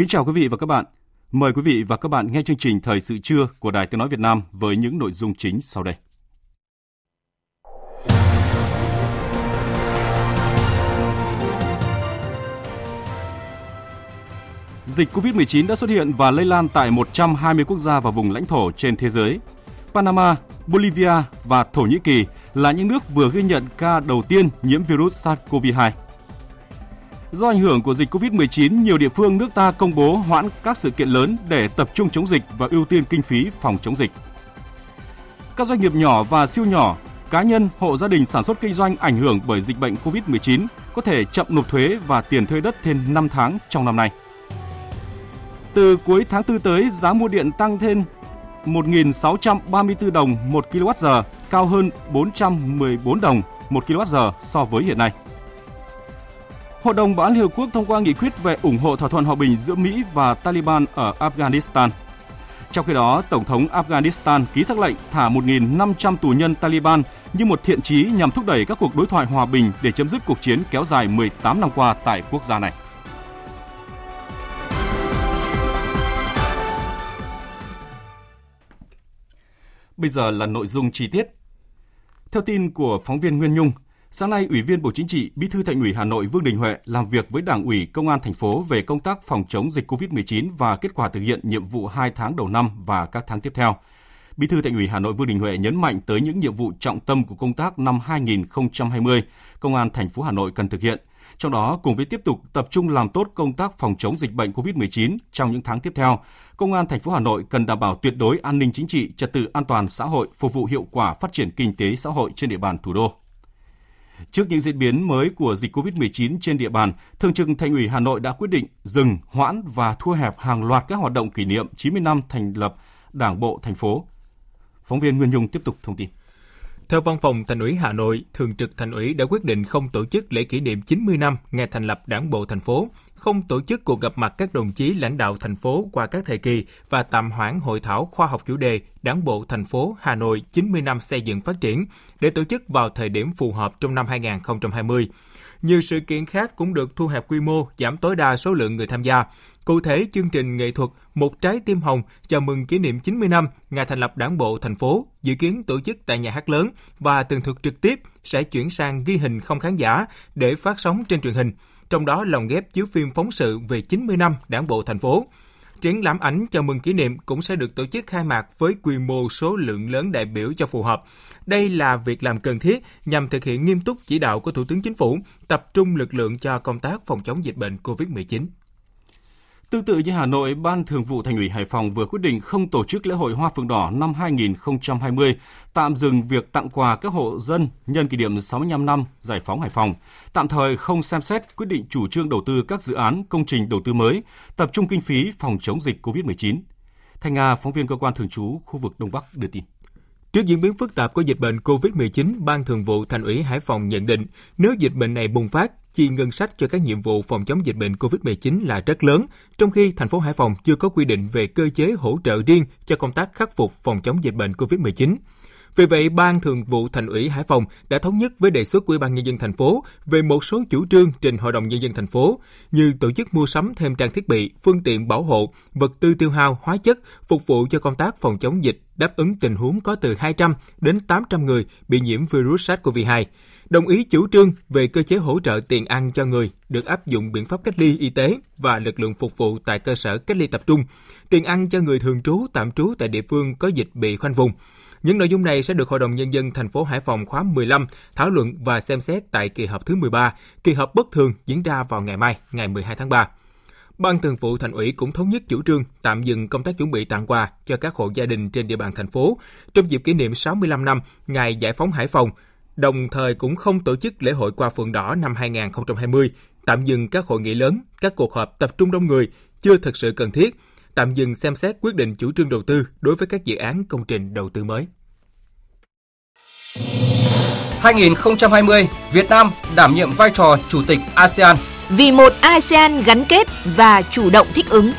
Kính chào quý vị và các bạn. Mời quý vị và các bạn nghe chương trình Thời sự trưa của Đài Tiếng Nói Việt Nam với những nội dung chính sau đây. Dịch COVID-19 đã xuất hiện và lây lan tại 120 quốc gia và vùng lãnh thổ trên thế giới. Panama, Bolivia và Thổ Nhĩ Kỳ là những nước vừa ghi nhận ca đầu tiên nhiễm virus SARS-CoV-2. Do ảnh hưởng của dịch COVID-19, nhiều địa phương nước ta công bố hoãn các sự kiện lớn để tập trung chống dịch và ưu tiên kinh phí phòng chống dịch. Các doanh nghiệp nhỏ và siêu nhỏ, cá nhân, hộ gia đình sản xuất kinh doanh ảnh hưởng bởi dịch bệnh COVID-19 có thể chậm nộp thuế và tiền thuê đất thêm 5 tháng trong năm nay. Từ cuối tháng 4 tới, giá mua điện tăng thêm 1.634 đồng 1 kWh, cao hơn 414 đồng 1 kWh so với hiện nay. Hội đồng Bảo an Liên Hợp Quốc thông qua nghị quyết về ủng hộ thỏa thuận hòa bình giữa Mỹ và Taliban ở Afghanistan. Trong khi đó, Tổng thống Afghanistan ký sắc lệnh thả 1.500 tù nhân Taliban như một thiện chí nhằm thúc đẩy các cuộc đối thoại hòa bình để chấm dứt cuộc chiến kéo dài 18 năm qua tại quốc gia này. Bây giờ là nội dung chi tiết. Theo tin của phóng viên Nguyên Nhung, Sáng nay, Ủy viên Bộ Chính trị, Bí thư Thành ủy Hà Nội Vương Đình Huệ làm việc với Đảng ủy Công an thành phố về công tác phòng chống dịch COVID-19 và kết quả thực hiện nhiệm vụ 2 tháng đầu năm và các tháng tiếp theo. Bí thư Thành ủy Hà Nội Vương Đình Huệ nhấn mạnh tới những nhiệm vụ trọng tâm của công tác năm 2020, Công an thành phố Hà Nội cần thực hiện. Trong đó, cùng với tiếp tục tập trung làm tốt công tác phòng chống dịch bệnh COVID-19 trong những tháng tiếp theo, Công an thành phố Hà Nội cần đảm bảo tuyệt đối an ninh chính trị, trật tự an toàn xã hội, phục vụ hiệu quả phát triển kinh tế xã hội trên địa bàn thủ đô. Trước những diễn biến mới của dịch COVID-19 trên địa bàn, Thường trực Thành ủy Hà Nội đã quyết định dừng, hoãn và thua hẹp hàng loạt các hoạt động kỷ niệm 90 năm thành lập Đảng bộ thành phố. Phóng viên Nguyên Nhung tiếp tục thông tin. Theo Văn phòng Thành ủy Hà Nội, Thường trực Thành ủy đã quyết định không tổ chức lễ kỷ niệm 90 năm ngày thành lập Đảng bộ thành phố, không tổ chức cuộc gặp mặt các đồng chí lãnh đạo thành phố qua các thời kỳ và tạm hoãn hội thảo khoa học chủ đề Đảng bộ thành phố Hà Nội 90 năm xây dựng phát triển để tổ chức vào thời điểm phù hợp trong năm 2020. Nhiều sự kiện khác cũng được thu hẹp quy mô, giảm tối đa số lượng người tham gia. Cụ thể, chương trình nghệ thuật Một trái tim hồng chào mừng kỷ niệm 90 năm ngày thành lập Đảng bộ thành phố dự kiến tổ chức tại nhà hát lớn và tường thuật trực tiếp sẽ chuyển sang ghi hình không khán giả để phát sóng trên truyền hình trong đó lồng ghép chiếu phim phóng sự về 90 năm Đảng bộ thành phố. Triển lãm ảnh chào mừng kỷ niệm cũng sẽ được tổ chức khai mạc với quy mô số lượng lớn đại biểu cho phù hợp. Đây là việc làm cần thiết nhằm thực hiện nghiêm túc chỉ đạo của Thủ tướng Chính phủ, tập trung lực lượng cho công tác phòng chống dịch bệnh COVID-19. Tương tự như Hà Nội, Ban Thường vụ Thành ủy Hải Phòng vừa quyết định không tổ chức lễ hội Hoa Phượng Đỏ năm 2020, tạm dừng việc tặng quà các hộ dân nhân kỷ niệm 65 năm giải phóng Hải Phòng, tạm thời không xem xét quyết định chủ trương đầu tư các dự án công trình đầu tư mới, tập trung kinh phí phòng chống dịch COVID-19. Thanh Nga, phóng viên cơ quan thường trú khu vực Đông Bắc đưa tin. Trước diễn biến phức tạp của dịch bệnh COVID-19, Ban Thường vụ Thành ủy Hải Phòng nhận định nếu dịch bệnh này bùng phát, chi ngân sách cho các nhiệm vụ phòng chống dịch bệnh COVID-19 là rất lớn, trong khi thành phố Hải Phòng chưa có quy định về cơ chế hỗ trợ riêng cho công tác khắc phục phòng chống dịch bệnh COVID-19. Vì vậy, Ban Thường vụ Thành ủy Hải Phòng đã thống nhất với đề xuất của Ủy ban nhân dân thành phố về một số chủ trương trình Hội đồng nhân dân thành phố như tổ chức mua sắm thêm trang thiết bị, phương tiện bảo hộ, vật tư tiêu hao, hóa chất phục vụ cho công tác phòng chống dịch đáp ứng tình huống có từ 200 đến 800 người bị nhiễm virus SARS-CoV-2 đồng ý chủ trương về cơ chế hỗ trợ tiền ăn cho người được áp dụng biện pháp cách ly y tế và lực lượng phục vụ tại cơ sở cách ly tập trung, tiền ăn cho người thường trú tạm trú tại địa phương có dịch bị khoanh vùng. Những nội dung này sẽ được Hội đồng Nhân dân thành phố Hải Phòng khóa 15 thảo luận và xem xét tại kỳ họp thứ 13, kỳ họp bất thường diễn ra vào ngày mai, ngày 12 tháng 3. Ban Thường vụ Thành ủy cũng thống nhất chủ trương tạm dừng công tác chuẩn bị tặng quà cho các hộ gia đình trên địa bàn thành phố trong dịp kỷ niệm 65 năm ngày giải phóng Hải Phòng, đồng thời cũng không tổ chức lễ hội qua phượng đỏ năm 2020, tạm dừng các hội nghị lớn, các cuộc họp tập trung đông người chưa thực sự cần thiết, tạm dừng xem xét quyết định chủ trương đầu tư đối với các dự án công trình đầu tư mới. 2020, Việt Nam đảm nhiệm vai trò chủ tịch ASEAN vì một ASEAN gắn kết và chủ động thích ứng.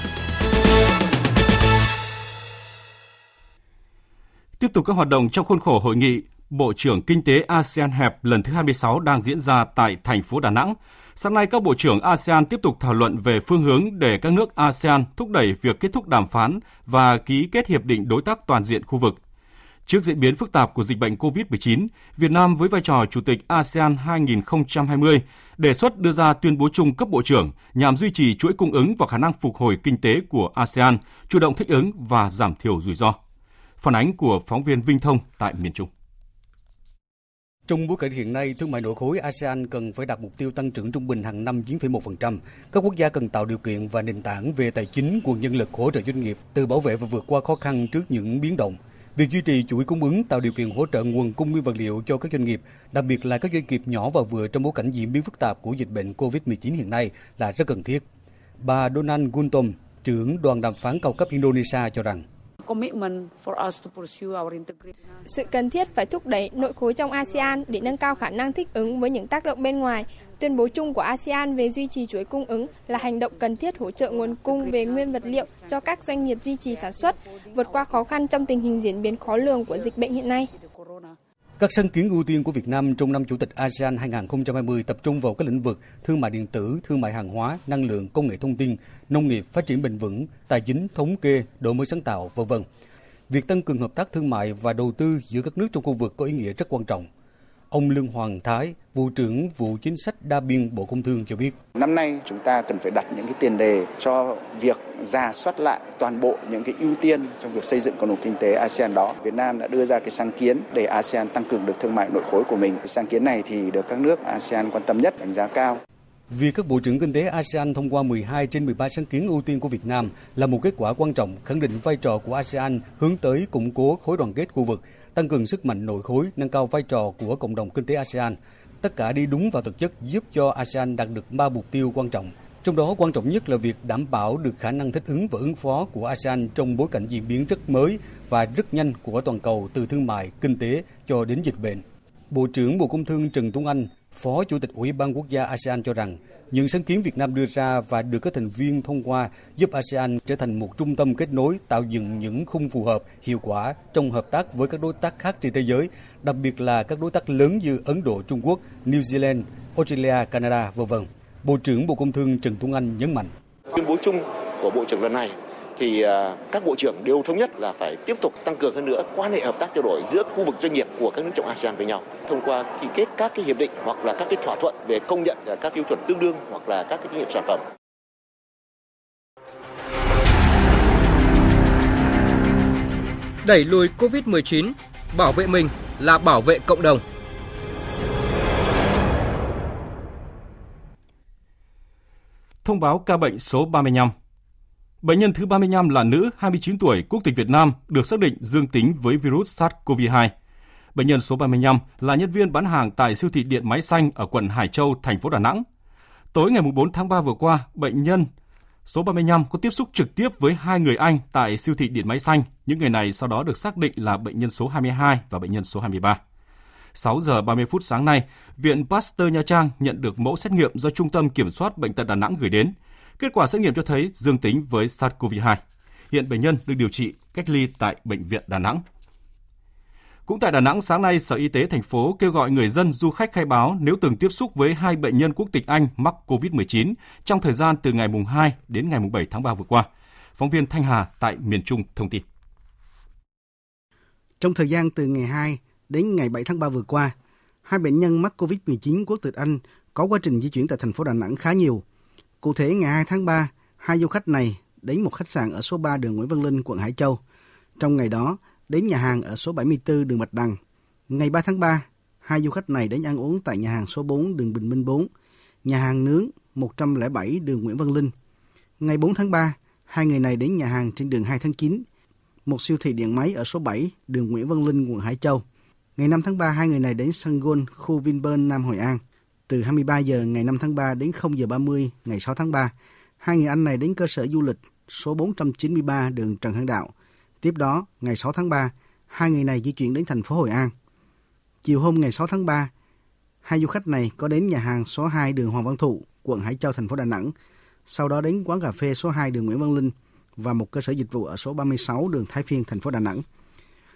Tiếp tục các hoạt động trong khuôn khổ hội nghị Bộ trưởng Kinh tế ASEAN hẹp lần thứ 26 đang diễn ra tại thành phố Đà Nẵng. Sáng nay, các bộ trưởng ASEAN tiếp tục thảo luận về phương hướng để các nước ASEAN thúc đẩy việc kết thúc đàm phán và ký kết hiệp định đối tác toàn diện khu vực. Trước diễn biến phức tạp của dịch bệnh COVID-19, Việt Nam với vai trò Chủ tịch ASEAN 2020 đề xuất đưa ra tuyên bố chung cấp bộ trưởng nhằm duy trì chuỗi cung ứng và khả năng phục hồi kinh tế của ASEAN, chủ động thích ứng và giảm thiểu rủi ro. Phản ánh của phóng viên Vinh Thông tại miền Trung. Trong bối cảnh hiện nay, thương mại nội khối ASEAN cần phải đạt mục tiêu tăng trưởng trung bình hàng năm 9,1%. Các quốc gia cần tạo điều kiện và nền tảng về tài chính, nguồn nhân lực hỗ trợ doanh nghiệp từ bảo vệ và vượt qua khó khăn trước những biến động. Việc duy trì chuỗi cung ứng tạo điều kiện hỗ trợ nguồn cung nguyên vật liệu cho các doanh nghiệp, đặc biệt là các doanh nghiệp nhỏ và vừa trong bối cảnh diễn biến phức tạp của dịch bệnh COVID-19 hiện nay là rất cần thiết. Bà Donald Guntom, trưởng đoàn đàm phán cao cấp Indonesia cho rằng sự cần thiết phải thúc đẩy nội khối trong ASEAN để nâng cao khả năng thích ứng với những tác động bên ngoài. Tuyên bố chung của ASEAN về duy trì chuỗi cung ứng là hành động cần thiết hỗ trợ nguồn cung về nguyên vật liệu cho các doanh nghiệp duy trì sản xuất, vượt qua khó khăn trong tình hình diễn biến khó lường của dịch bệnh hiện nay. Các sáng kiến ưu tiên của Việt Nam trong năm Chủ tịch ASEAN 2020 tập trung vào các lĩnh vực thương mại điện tử, thương mại hàng hóa, năng lượng, công nghệ thông tin, nông nghiệp, phát triển bền vững, tài chính, thống kê, đổi mới sáng tạo, v.v. Việc tăng cường hợp tác thương mại và đầu tư giữa các nước trong khu vực có ý nghĩa rất quan trọng. Ông Lương Hoàng Thái, vụ trưởng vụ chính sách đa biên Bộ Công Thương cho biết. Năm nay chúng ta cần phải đặt những cái tiền đề cho việc ra soát lại toàn bộ những cái ưu tiên trong việc xây dựng cộng đồng kinh tế ASEAN đó. Việt Nam đã đưa ra cái sáng kiến để ASEAN tăng cường được thương mại nội khối của mình. Cái sáng kiến này thì được các nước ASEAN quan tâm nhất, đánh giá cao. Việc các bộ trưởng kinh tế ASEAN thông qua 12 trên 13 sáng kiến ưu tiên của Việt Nam là một kết quả quan trọng khẳng định vai trò của ASEAN hướng tới củng cố khối đoàn kết khu vực, tăng cường sức mạnh nội khối, nâng cao vai trò của cộng đồng kinh tế ASEAN. Tất cả đi đúng vào thực chất giúp cho ASEAN đạt được ba mục tiêu quan trọng. Trong đó quan trọng nhất là việc đảm bảo được khả năng thích ứng và ứng phó của ASEAN trong bối cảnh diễn biến rất mới và rất nhanh của toàn cầu từ thương mại, kinh tế cho đến dịch bệnh. Bộ trưởng Bộ Công Thương Trần Tuấn Anh, Phó Chủ tịch Ủy ban Quốc gia ASEAN cho rằng, những sáng kiến Việt Nam đưa ra và được các thành viên thông qua giúp ASEAN trở thành một trung tâm kết nối, tạo dựng những khung phù hợp, hiệu quả trong hợp tác với các đối tác khác trên thế giới, đặc biệt là các đối tác lớn như Ấn Độ, Trung Quốc, New Zealand, Australia, Canada, v.v. Bộ trưởng Bộ Công Thương Trần Tuấn Anh nhấn mạnh. Tuyên bố chung của Bộ trưởng lần này thì à, các bộ trưởng đều thống nhất là phải tiếp tục tăng cường hơn nữa quan hệ hợp tác trao đổi giữa khu vực doanh nghiệp của các nước trong ASEAN với nhau thông qua ký kết các cái hiệp định hoặc là các cái thỏa thuận về công nhận các tiêu chuẩn tương đương hoặc là các cái kinh nghiệm sản phẩm. Đẩy lùi Covid-19, bảo vệ mình là bảo vệ cộng đồng. Thông báo ca bệnh số 35 Bệnh nhân thứ 35 là nữ 29 tuổi quốc tịch Việt Nam được xác định dương tính với virus SARS-CoV-2. Bệnh nhân số 35 là nhân viên bán hàng tại siêu thị điện máy xanh ở quận Hải Châu, thành phố Đà Nẵng. Tối ngày 4 tháng 3 vừa qua, bệnh nhân số 35 có tiếp xúc trực tiếp với hai người Anh tại siêu thị điện máy xanh. Những người này sau đó được xác định là bệnh nhân số 22 và bệnh nhân số 23. 6 giờ 30 phút sáng nay, Viện Pasteur Nha Trang nhận được mẫu xét nghiệm do Trung tâm Kiểm soát Bệnh tật Đà Nẵng gửi đến. Kết quả xét nghiệm cho thấy dương tính với SARS-CoV-2. Hiện bệnh nhân được điều trị cách ly tại Bệnh viện Đà Nẵng. Cũng tại Đà Nẵng, sáng nay, Sở Y tế thành phố kêu gọi người dân du khách khai báo nếu từng tiếp xúc với hai bệnh nhân quốc tịch Anh mắc COVID-19 trong thời gian từ ngày mùng 2 đến ngày mùng 7 tháng 3 vừa qua. Phóng viên Thanh Hà tại miền Trung thông tin. Trong thời gian từ ngày 2 đến ngày 7 tháng 3 vừa qua, hai bệnh nhân mắc COVID-19 quốc tịch Anh có quá trình di chuyển tại thành phố Đà Nẵng khá nhiều. Cụ thể, ngày 2 tháng 3, hai du khách này đến một khách sạn ở số 3 đường Nguyễn Văn Linh, quận Hải Châu. Trong ngày đó, đến nhà hàng ở số 74 đường Bạch Đằng. Ngày 3 tháng 3, hai du khách này đến ăn uống tại nhà hàng số 4 đường Bình Minh 4, nhà hàng nướng 107 đường Nguyễn Văn Linh. Ngày 4 tháng 3, hai người này đến nhà hàng trên đường 2 tháng 9, một siêu thị điện máy ở số 7 đường Nguyễn Văn Linh, quận Hải Châu. Ngày 5 tháng 3, hai người này đến sân golf khu Vinpearl Nam Hội An. Từ 23 giờ ngày 5 tháng 3 đến 0 giờ 30 ngày 6 tháng 3, hai người anh này đến cơ sở du lịch số 493 đường Trần Hưng Đạo. Tiếp đó, ngày 6 tháng 3, hai người này di chuyển đến thành phố Hội An. Chiều hôm ngày 6 tháng 3, hai du khách này có đến nhà hàng số 2 đường Hoàng Văn Thụ, quận Hải Châu, thành phố Đà Nẵng, sau đó đến quán cà phê số 2 đường Nguyễn Văn Linh và một cơ sở dịch vụ ở số 36 đường Thái Phiên, thành phố Đà Nẵng.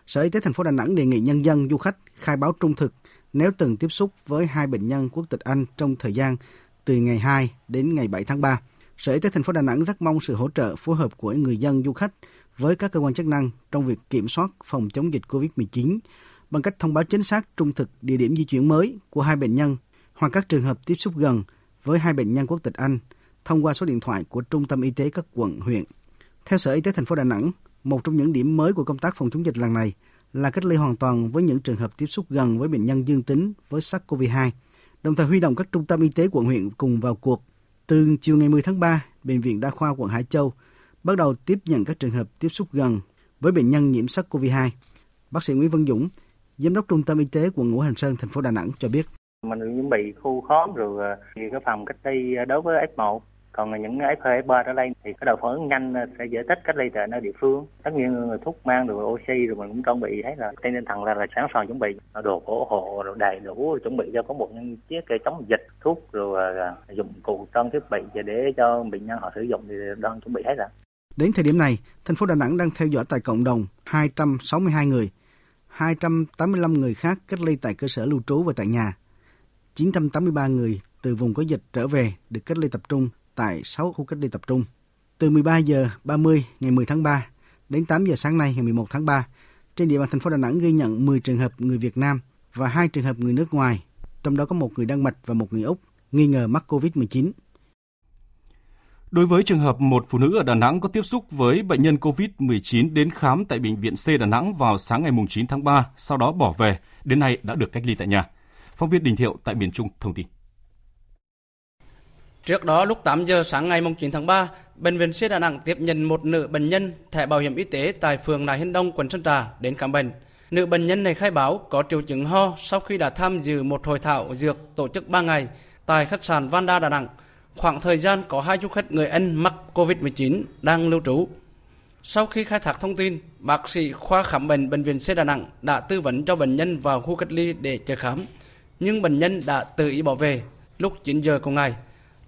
Sở Y tế thành phố Đà Nẵng đề nghị nhân dân du khách khai báo trung thực nếu từng tiếp xúc với hai bệnh nhân quốc tịch Anh trong thời gian từ ngày 2 đến ngày 7 tháng 3. Sở Y tế thành phố Đà Nẵng rất mong sự hỗ trợ phối hợp của người dân du khách với các cơ quan chức năng trong việc kiểm soát phòng chống dịch COVID-19 bằng cách thông báo chính xác trung thực địa điểm di chuyển mới của hai bệnh nhân hoặc các trường hợp tiếp xúc gần với hai bệnh nhân quốc tịch Anh thông qua số điện thoại của Trung tâm Y tế các quận, huyện. Theo Sở Y tế thành phố Đà Nẵng, một trong những điểm mới của công tác phòng chống dịch lần này là cách ly hoàn toàn với những trường hợp tiếp xúc gần với bệnh nhân dương tính với SARS-CoV-2, đồng thời huy động các trung tâm y tế quận huyện cùng vào cuộc. Từ chiều ngày 10 tháng 3, Bệnh viện Đa khoa quận Hải Châu bắt đầu tiếp nhận các trường hợp tiếp xúc gần với bệnh nhân nhiễm SARS-CoV-2. Bác sĩ Nguyễn Văn Dũng, Giám đốc Trung tâm Y tế quận Ngũ Hành Sơn, thành phố Đà Nẵng cho biết. Mình chuẩn bị khu khóm rồi à, cái phòng cách ly đối với F1 còn những F2, F3 trở lên thì cái đầu phản ứng nhanh sẽ dễ tích cách ly tại nơi địa phương. Tất nhiên người thuốc mang rồi oxy rồi mình cũng chuẩn bị thấy là trên tinh thần là, là sẵn sàng chuẩn bị đồ cổ hộ rồi đầy đủ chuẩn bị cho có một chiếc cây chống dịch thuốc rồi à, à, dụng cụ trang thiết bị để cho bệnh nhân họ sử dụng thì đang chuẩn bị hết rồi. Đến thời điểm này, thành phố Đà Nẵng đang theo dõi tại cộng đồng 262 người, 285 người khác cách ly tại cơ sở lưu trú và tại nhà. 983 người từ vùng có dịch trở về được cách ly tập trung tại 6 khu cách ly tập trung. Từ 13 giờ 30 ngày 10 tháng 3 đến 8 giờ sáng nay ngày 11 tháng 3, trên địa bàn thành phố Đà Nẵng ghi nhận 10 trường hợp người Việt Nam và 2 trường hợp người nước ngoài, trong đó có một người Đan Mạch và một người Úc nghi ngờ mắc COVID-19. Đối với trường hợp một phụ nữ ở Đà Nẵng có tiếp xúc với bệnh nhân COVID-19 đến khám tại Bệnh viện C Đà Nẵng vào sáng ngày 9 tháng 3, sau đó bỏ về, đến nay đã được cách ly tại nhà. Phóng viên Đình Thiệu tại miền Trung thông tin. Trước đó lúc 8 giờ sáng ngày 9 tháng 3, Bệnh viện C Đà Nẵng tiếp nhận một nữ bệnh nhân thẻ bảo hiểm y tế tại phường Nại Hiên Đông, quận Sơn Trà đến khám bệnh. Nữ bệnh nhân này khai báo có triệu chứng ho sau khi đã tham dự một hội thảo dược tổ chức 3 ngày tại khách sạn Vanda Đà Nẵng. Khoảng thời gian có hai du khách người Anh mắc COVID-19 đang lưu trú. Sau khi khai thác thông tin, bác sĩ khoa khám bệnh bệnh viện C Đà Nẵng đã tư vấn cho bệnh nhân vào khu cách ly để chờ khám, nhưng bệnh nhân đã tự ý bỏ về lúc 9 giờ cùng ngày.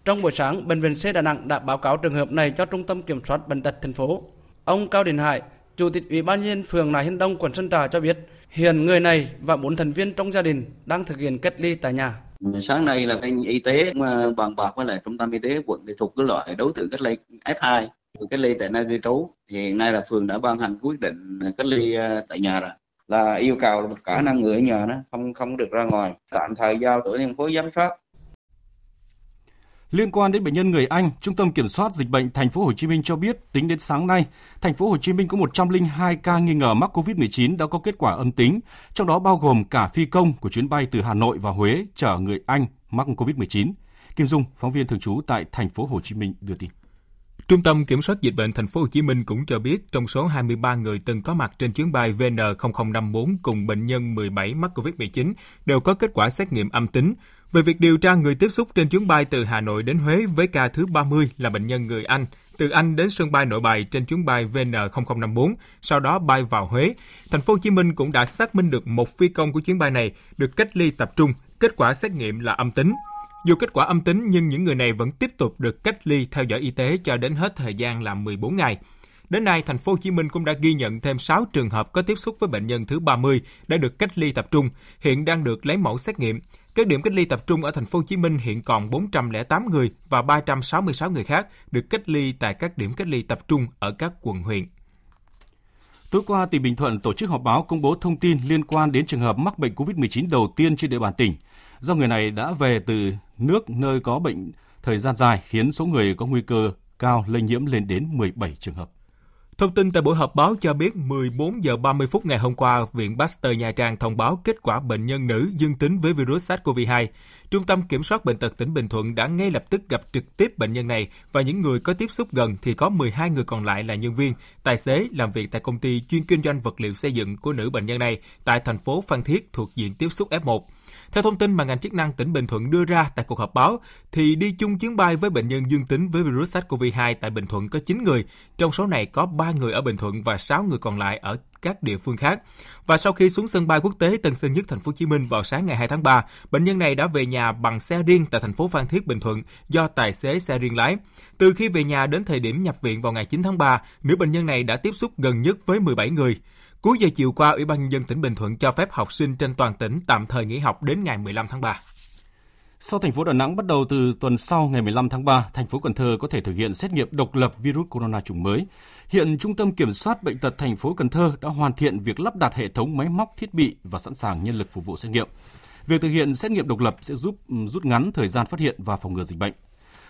Trong buổi sáng, Bệnh viện C Đà Nẵng đã báo cáo trường hợp này cho Trung tâm Kiểm soát Bệnh tật thành phố. Ông Cao Đình Hải, Chủ tịch Ủy ban nhân phường Nại Hiên Đông, quận Sơn Trà cho biết, hiện người này và bốn thành viên trong gia đình đang thực hiện cách ly tại nhà. Sáng nay là bên y tế bàn bạc với lại trung tâm y tế quận thì thuộc cái loại đối tượng cách ly F2 cách ly tại nơi cư trú hiện nay là phường đã ban hành quyết định cách ly ờ, tại nhà rồi là yêu cầu cả năm người ở nhà đó không không được ra ngoài tạm thời giao tổ dân phố giám sát Liên quan đến bệnh nhân người Anh, Trung tâm Kiểm soát Dịch bệnh Thành phố Hồ Chí Minh cho biết tính đến sáng nay, Thành phố Hồ Chí Minh có 102 ca nghi ngờ mắc COVID-19 đã có kết quả âm tính, trong đó bao gồm cả phi công của chuyến bay từ Hà Nội và Huế chở người Anh mắc COVID-19. Kim Dung, phóng viên thường trú tại Thành phố Hồ Chí Minh đưa tin. Trung tâm Kiểm soát Dịch bệnh Thành phố Hồ Chí Minh cũng cho biết trong số 23 người từng có mặt trên chuyến bay VN0054 cùng bệnh nhân 17 mắc COVID-19 đều có kết quả xét nghiệm âm tính. Về việc điều tra người tiếp xúc trên chuyến bay từ Hà Nội đến Huế với ca thứ 30 là bệnh nhân người Anh, từ Anh đến sân bay Nội Bài trên chuyến bay VN0054, sau đó bay vào Huế. Thành phố Hồ Chí Minh cũng đã xác minh được một phi công của chuyến bay này được cách ly tập trung, kết quả xét nghiệm là âm tính. Dù kết quả âm tính nhưng những người này vẫn tiếp tục được cách ly theo dõi y tế cho đến hết thời gian là 14 ngày. Đến nay, thành phố Hồ Chí Minh cũng đã ghi nhận thêm 6 trường hợp có tiếp xúc với bệnh nhân thứ 30 đã được cách ly tập trung, hiện đang được lấy mẫu xét nghiệm. Các điểm cách ly tập trung ở thành phố Hồ Chí Minh hiện còn 408 người và 366 người khác được cách ly tại các điểm cách ly tập trung ở các quận huyện. Tối qua, tỉnh Bình Thuận tổ chức họp báo công bố thông tin liên quan đến trường hợp mắc bệnh COVID-19 đầu tiên trên địa bàn tỉnh. Do người này đã về từ nước nơi có bệnh thời gian dài khiến số người có nguy cơ cao lây nhiễm lên đến 17 trường hợp. Thông tin tại buổi họp báo cho biết 14 giờ 30 phút ngày hôm qua, Viện Pasteur Nha Trang thông báo kết quả bệnh nhân nữ dương tính với virus SARS-CoV-2. Trung tâm Kiểm soát Bệnh tật tỉnh Bình Thuận đã ngay lập tức gặp trực tiếp bệnh nhân này và những người có tiếp xúc gần thì có 12 người còn lại là nhân viên, tài xế làm việc tại công ty chuyên kinh doanh vật liệu xây dựng của nữ bệnh nhân này tại thành phố Phan Thiết thuộc diện tiếp xúc F1. Theo thông tin mà ngành chức năng tỉnh Bình Thuận đưa ra tại cuộc họp báo, thì đi chung chuyến bay với bệnh nhân dương tính với virus SARS-CoV-2 tại Bình Thuận có 9 người, trong số này có 3 người ở Bình Thuận và 6 người còn lại ở các địa phương khác. Và sau khi xuống sân bay quốc tế Tân Sơn Nhất thành phố Hồ Chí Minh vào sáng ngày 2 tháng 3, bệnh nhân này đã về nhà bằng xe riêng tại thành phố Phan Thiết Bình Thuận do tài xế xe riêng lái. Từ khi về nhà đến thời điểm nhập viện vào ngày 9 tháng 3, nữ bệnh nhân này đã tiếp xúc gần nhất với 17 người. Cuối giờ chiều qua, Ủy ban nhân dân tỉnh Bình Thuận cho phép học sinh trên toàn tỉnh tạm thời nghỉ học đến ngày 15 tháng 3. Sau thành phố Đà Nẵng bắt đầu từ tuần sau ngày 15 tháng 3, thành phố Cần Thơ có thể thực hiện xét nghiệm độc lập virus corona chủng mới. Hiện Trung tâm Kiểm soát Bệnh tật thành phố Cần Thơ đã hoàn thiện việc lắp đặt hệ thống máy móc thiết bị và sẵn sàng nhân lực phục vụ xét nghiệm. Việc thực hiện xét nghiệm độc lập sẽ giúp rút ngắn thời gian phát hiện và phòng ngừa dịch bệnh.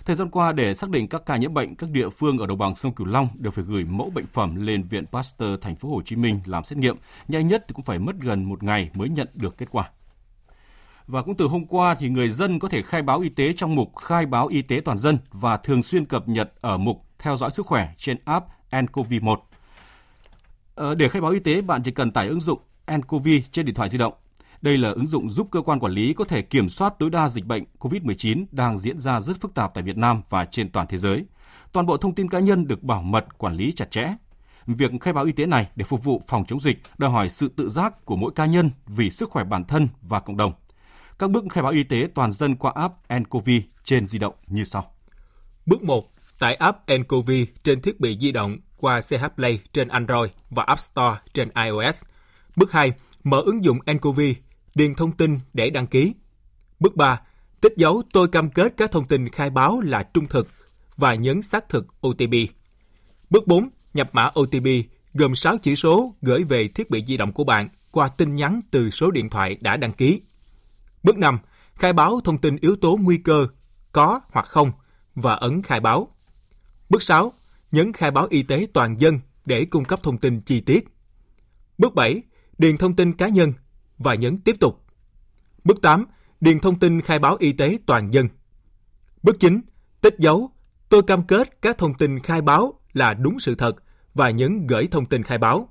Thời gian qua, để xác định các ca nhiễm bệnh, các địa phương ở đồng bằng sông Cửu Long đều phải gửi mẫu bệnh phẩm lên Viện Pasteur Thành phố Hồ Chí Minh làm xét nghiệm. Nhanh nhất thì cũng phải mất gần một ngày mới nhận được kết quả. Và cũng từ hôm qua thì người dân có thể khai báo y tế trong mục khai báo y tế toàn dân và thường xuyên cập nhật ở mục theo dõi sức khỏe trên app nCoV 1. Ờ, để khai báo y tế, bạn chỉ cần tải ứng dụng nCoV trên điện thoại di động đây là ứng dụng giúp cơ quan quản lý có thể kiểm soát tối đa dịch bệnh COVID-19 đang diễn ra rất phức tạp tại Việt Nam và trên toàn thế giới. Toàn bộ thông tin cá nhân được bảo mật, quản lý chặt chẽ. Việc khai báo y tế này để phục vụ phòng chống dịch đòi hỏi sự tự giác của mỗi cá nhân vì sức khỏe bản thân và cộng đồng. Các bước khai báo y tế toàn dân qua app nCoV trên di động như sau. Bước 1. Tải app nCoV trên thiết bị di động qua CH Play trên Android và App Store trên iOS. Bước 2. Mở ứng dụng nCoV điền thông tin để đăng ký. Bước 3. Tích dấu tôi cam kết các thông tin khai báo là trung thực và nhấn xác thực OTP. Bước 4. Nhập mã OTP gồm 6 chỉ số gửi về thiết bị di động của bạn qua tin nhắn từ số điện thoại đã đăng ký. Bước 5. Khai báo thông tin yếu tố nguy cơ có hoặc không và ấn khai báo. Bước 6. Nhấn khai báo y tế toàn dân để cung cấp thông tin chi tiết. Bước 7. Điền thông tin cá nhân và nhấn tiếp tục. Bước 8. Điền thông tin khai báo y tế toàn dân. Bước 9. Tích dấu. Tôi cam kết các thông tin khai báo là đúng sự thật và nhấn gửi thông tin khai báo.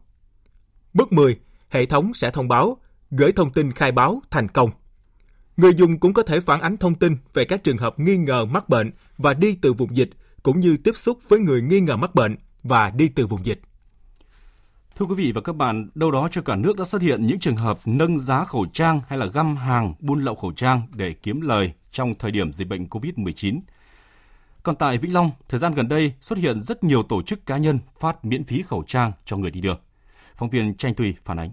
Bước 10. Hệ thống sẽ thông báo gửi thông tin khai báo thành công. Người dùng cũng có thể phản ánh thông tin về các trường hợp nghi ngờ mắc bệnh và đi từ vùng dịch, cũng như tiếp xúc với người nghi ngờ mắc bệnh và đi từ vùng dịch. Thưa quý vị và các bạn, đâu đó cho cả nước đã xuất hiện những trường hợp nâng giá khẩu trang hay là găm hàng buôn lậu khẩu trang để kiếm lời trong thời điểm dịch bệnh COVID-19. Còn tại Vĩnh Long, thời gian gần đây xuất hiện rất nhiều tổ chức cá nhân phát miễn phí khẩu trang cho người đi đường. Phóng viên Tranh Tùy phản ánh.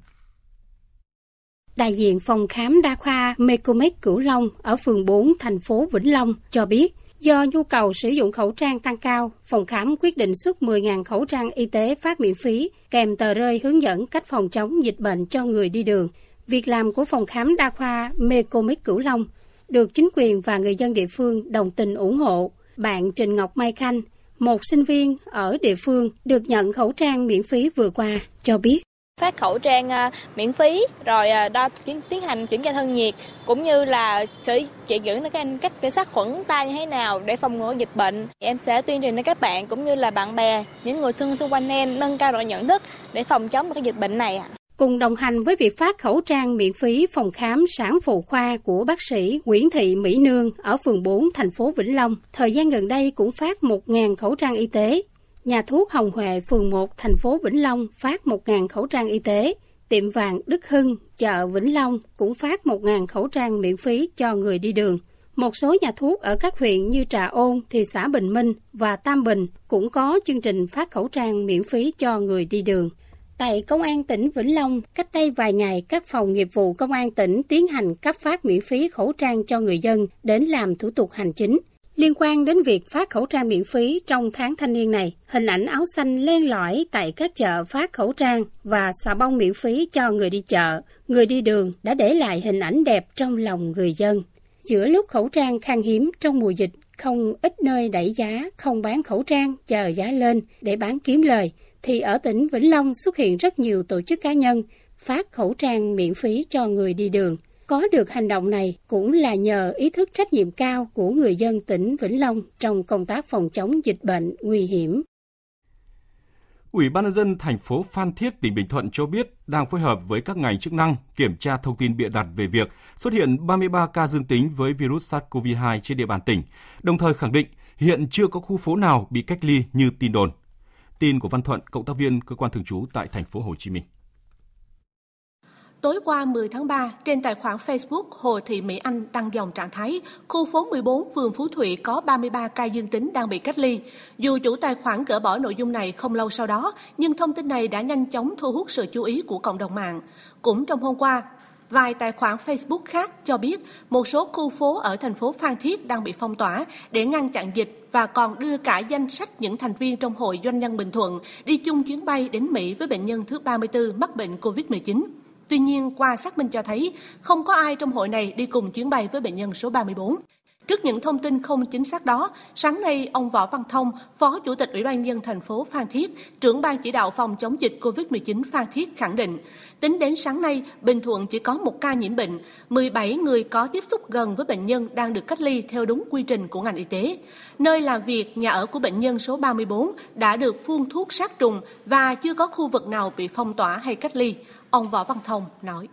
Đại diện phòng khám đa khoa Mecomed Cửu Long ở phường 4 thành phố Vĩnh Long cho biết, Do nhu cầu sử dụng khẩu trang tăng cao, phòng khám quyết định xuất 10.000 khẩu trang y tế phát miễn phí, kèm tờ rơi hướng dẫn cách phòng chống dịch bệnh cho người đi đường. Việc làm của phòng khám đa khoa Mecomic Cửu Long được chính quyền và người dân địa phương đồng tình ủng hộ. Bạn Trình Ngọc Mai Khanh, một sinh viên ở địa phương được nhận khẩu trang miễn phí vừa qua, cho biết phát khẩu trang à, miễn phí rồi à, đo tiến, tiến hành kiểm tra thân nhiệt cũng như là sử chỉ dẫn các anh cách cái sát khuẩn tay như thế nào để phòng ngừa dịch bệnh. Em sẽ tuyên truyền đến các bạn cũng như là bạn bè những người thân xung quanh em nâng cao độ nhận thức để phòng chống cái dịch bệnh này ạ. Cùng đồng hành với việc phát khẩu trang miễn phí phòng khám sản phụ khoa của bác sĩ Nguyễn Thị Mỹ Nương ở phường 4 thành phố Vĩnh Long, thời gian gần đây cũng phát 1.000 khẩu trang y tế. Nhà thuốc Hồng Huệ, phường 1, thành phố Vĩnh Long phát 1.000 khẩu trang y tế. Tiệm vàng Đức Hưng, chợ Vĩnh Long cũng phát 1.000 khẩu trang miễn phí cho người đi đường. Một số nhà thuốc ở các huyện như Trà Ôn, thị xã Bình Minh và Tam Bình cũng có chương trình phát khẩu trang miễn phí cho người đi đường. Tại Công an tỉnh Vĩnh Long, cách đây vài ngày, các phòng nghiệp vụ Công an tỉnh tiến hành cấp phát miễn phí khẩu trang cho người dân đến làm thủ tục hành chính. Liên quan đến việc phát khẩu trang miễn phí trong tháng thanh niên này, hình ảnh áo xanh len lỏi tại các chợ phát khẩu trang và xà bông miễn phí cho người đi chợ, người đi đường đã để lại hình ảnh đẹp trong lòng người dân. Giữa lúc khẩu trang khan hiếm trong mùa dịch không ít nơi đẩy giá, không bán khẩu trang, chờ giá lên để bán kiếm lời, thì ở tỉnh Vĩnh Long xuất hiện rất nhiều tổ chức cá nhân phát khẩu trang miễn phí cho người đi đường. Có được hành động này cũng là nhờ ý thức trách nhiệm cao của người dân tỉnh Vĩnh Long trong công tác phòng chống dịch bệnh nguy hiểm. Ủy ban nhân dân thành phố Phan Thiết, tỉnh Bình Thuận cho biết đang phối hợp với các ngành chức năng kiểm tra thông tin bịa đặt về việc xuất hiện 33 ca dương tính với virus SARS-CoV-2 trên địa bàn tỉnh, đồng thời khẳng định hiện chưa có khu phố nào bị cách ly như tin đồn. Tin của Văn Thuận, cộng tác viên cơ quan thường trú tại thành phố Hồ Chí Minh. Tối qua 10 tháng 3, trên tài khoản Facebook Hồ Thị Mỹ Anh đăng dòng trạng thái khu phố 14 phường Phú Thụy có 33 ca dương tính đang bị cách ly. Dù chủ tài khoản gỡ bỏ nội dung này không lâu sau đó, nhưng thông tin này đã nhanh chóng thu hút sự chú ý của cộng đồng mạng. Cũng trong hôm qua, vài tài khoản Facebook khác cho biết một số khu phố ở thành phố Phan Thiết đang bị phong tỏa để ngăn chặn dịch và còn đưa cả danh sách những thành viên trong Hội Doanh nhân Bình Thuận đi chung chuyến bay đến Mỹ với bệnh nhân thứ 34 mắc bệnh COVID-19. Tuy nhiên, qua xác minh cho thấy không có ai trong hội này đi cùng chuyến bay với bệnh nhân số 34. Trước những thông tin không chính xác đó, sáng nay ông Võ Văn Thông, Phó Chủ tịch Ủy ban nhân thành phố Phan Thiết, trưởng ban chỉ đạo phòng chống dịch COVID-19 Phan Thiết khẳng định, tính đến sáng nay, Bình Thuận chỉ có một ca nhiễm bệnh, 17 người có tiếp xúc gần với bệnh nhân đang được cách ly theo đúng quy trình của ngành y tế. Nơi làm việc, nhà ở của bệnh nhân số 34 đã được phun thuốc sát trùng và chưa có khu vực nào bị phong tỏa hay cách ly. Ông Võ Văn Thông nói.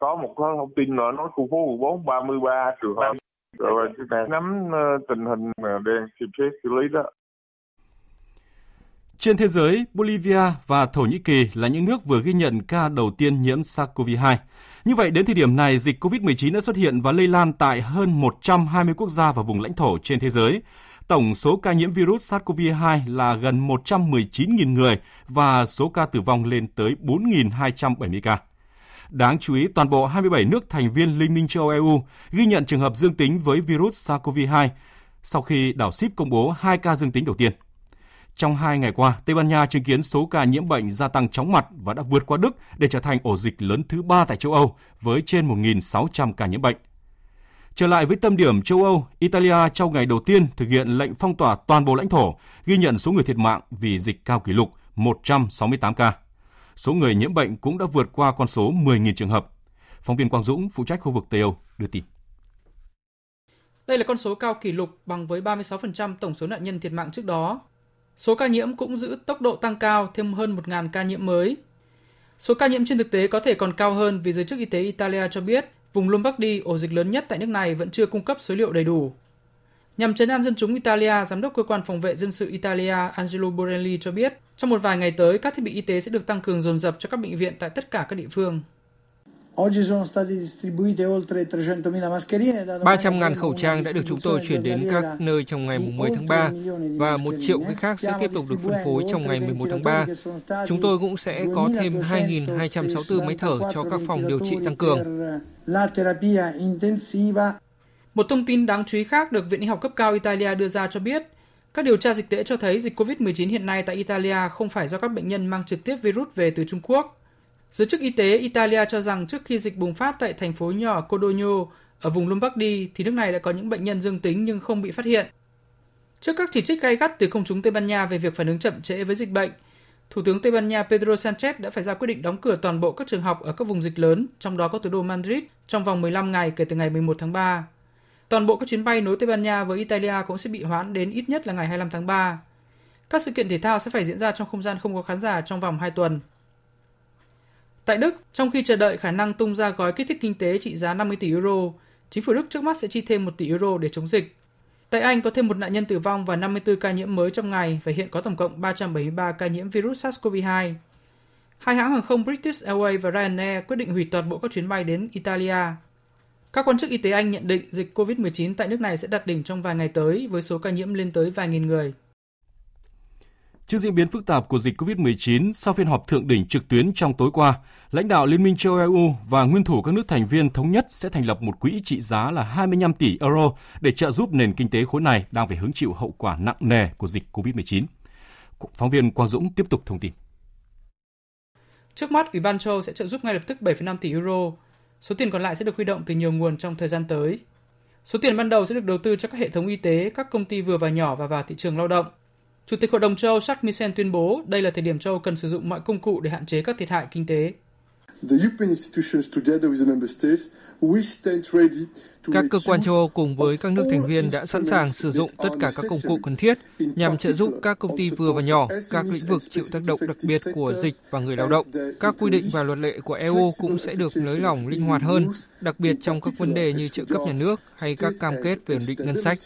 Có một thông tin nữa nói khu phố 14 33 trường hợp rồi đang nắm ờ, tình hình đang xem xét xử lý đó. Trên thế giới, Bolivia và Thổ Nhĩ Kỳ là những nước vừa ghi nhận ca đầu tiên nhiễm SARS-CoV-2. Như vậy, đến thời điểm này, dịch COVID-19 đã xuất hiện và lây lan tại hơn 120 quốc gia và vùng lãnh thổ trên thế giới. Tổng số ca nhiễm virus SARS-CoV-2 là gần 119.000 người và số ca tử vong lên tới 4.270 ca. Đáng chú ý, toàn bộ 27 nước thành viên Liên minh châu Âu EU ghi nhận trường hợp dương tính với virus SARS-CoV-2 sau khi đảo ship công bố 2 ca dương tính đầu tiên. Trong hai ngày qua, Tây Ban Nha chứng kiến số ca nhiễm bệnh gia tăng chóng mặt và đã vượt qua Đức để trở thành ổ dịch lớn thứ ba tại châu Âu với trên 1.600 ca nhiễm bệnh. Trở lại với tâm điểm châu Âu, Italia trong ngày đầu tiên thực hiện lệnh phong tỏa toàn bộ lãnh thổ, ghi nhận số người thiệt mạng vì dịch cao kỷ lục 168 ca. Số người nhiễm bệnh cũng đã vượt qua con số 10.000 trường hợp. Phóng viên Quang Dũng, phụ trách khu vực Tây Âu, đưa tin. Đây là con số cao kỷ lục bằng với 36% tổng số nạn nhân thiệt mạng trước đó. Số ca nhiễm cũng giữ tốc độ tăng cao thêm hơn 1.000 ca nhiễm mới. Số ca nhiễm trên thực tế có thể còn cao hơn vì giới chức y tế Italia cho biết Vùng Lombardy, ổ dịch lớn nhất tại nước này vẫn chưa cung cấp số liệu đầy đủ. Nhằm chấn an dân chúng Italia, Giám đốc Cơ quan Phòng vệ Dân sự Italia Angelo Borelli cho biết, trong một vài ngày tới, các thiết bị y tế sẽ được tăng cường dồn dập cho các bệnh viện tại tất cả các địa phương. 300.000 khẩu trang đã được chúng tôi chuyển đến các nơi trong ngày 10 tháng 3 và một triệu cái khác sẽ tiếp tục được phân phối trong ngày 11 tháng 3. Chúng tôi cũng sẽ có thêm 2.264 máy thở cho các phòng điều trị tăng cường. Một thông tin đáng chú ý khác được Viện Y học cấp cao Italia đưa ra cho biết, các điều tra dịch tễ cho thấy dịch COVID-19 hiện nay tại Italia không phải do các bệnh nhân mang trực tiếp virus về từ Trung Quốc, Giới chức y tế Italia cho rằng trước khi dịch bùng phát tại thành phố nhỏ Codogno ở vùng Lombardy thì nước này đã có những bệnh nhân dương tính nhưng không bị phát hiện. Trước các chỉ trích gay gắt từ công chúng Tây Ban Nha về việc phản ứng chậm trễ với dịch bệnh, Thủ tướng Tây Ban Nha Pedro Sanchez đã phải ra quyết định đóng cửa toàn bộ các trường học ở các vùng dịch lớn, trong đó có thủ đô Madrid, trong vòng 15 ngày kể từ ngày 11 tháng 3. Toàn bộ các chuyến bay nối Tây Ban Nha với Italia cũng sẽ bị hoãn đến ít nhất là ngày 25 tháng 3. Các sự kiện thể thao sẽ phải diễn ra trong không gian không có khán giả trong vòng 2 tuần. Tại Đức, trong khi chờ đợi khả năng tung ra gói kích thích kinh tế trị giá 50 tỷ euro, chính phủ Đức trước mắt sẽ chi thêm 1 tỷ euro để chống dịch. Tại Anh có thêm một nạn nhân tử vong và 54 ca nhiễm mới trong ngày và hiện có tổng cộng 373 ca nhiễm virus SARS-CoV-2. Hai hãng hàng không British Airways và Ryanair quyết định hủy toàn bộ các chuyến bay đến Italia. Các quan chức y tế Anh nhận định dịch COVID-19 tại nước này sẽ đạt đỉnh trong vài ngày tới với số ca nhiễm lên tới vài nghìn người. Trước diễn biến phức tạp của dịch COVID-19, sau phiên họp thượng đỉnh trực tuyến trong tối qua, lãnh đạo Liên minh châu Âu và nguyên thủ các nước thành viên thống nhất sẽ thành lập một quỹ trị giá là 25 tỷ euro để trợ giúp nền kinh tế khối này đang phải hứng chịu hậu quả nặng nề của dịch COVID-19. Phóng viên Quang Dũng tiếp tục thông tin. Trước mắt, Ủy ban châu sẽ trợ giúp ngay lập tức 7,5 tỷ euro. Số tiền còn lại sẽ được huy động từ nhiều nguồn trong thời gian tới. Số tiền ban đầu sẽ được đầu tư cho các hệ thống y tế, các công ty vừa và nhỏ và vào thị trường lao động. Chủ tịch Hội đồng châu Âu Jacques Michel tuyên bố đây là thời điểm châu Âu cần sử dụng mọi công cụ để hạn chế các thiệt hại kinh tế. Các cơ quan châu Âu cùng với các nước thành viên đã sẵn sàng sử dụng tất cả các công cụ cần thiết nhằm trợ giúp các công ty vừa và nhỏ, các lĩnh vực chịu tác động đặc biệt của dịch và người lao động. Các quy định và luật lệ của EU cũng sẽ được nới lỏng linh hoạt hơn, đặc biệt trong các vấn đề như trợ cấp nhà nước hay các cam kết về ổn định ngân sách.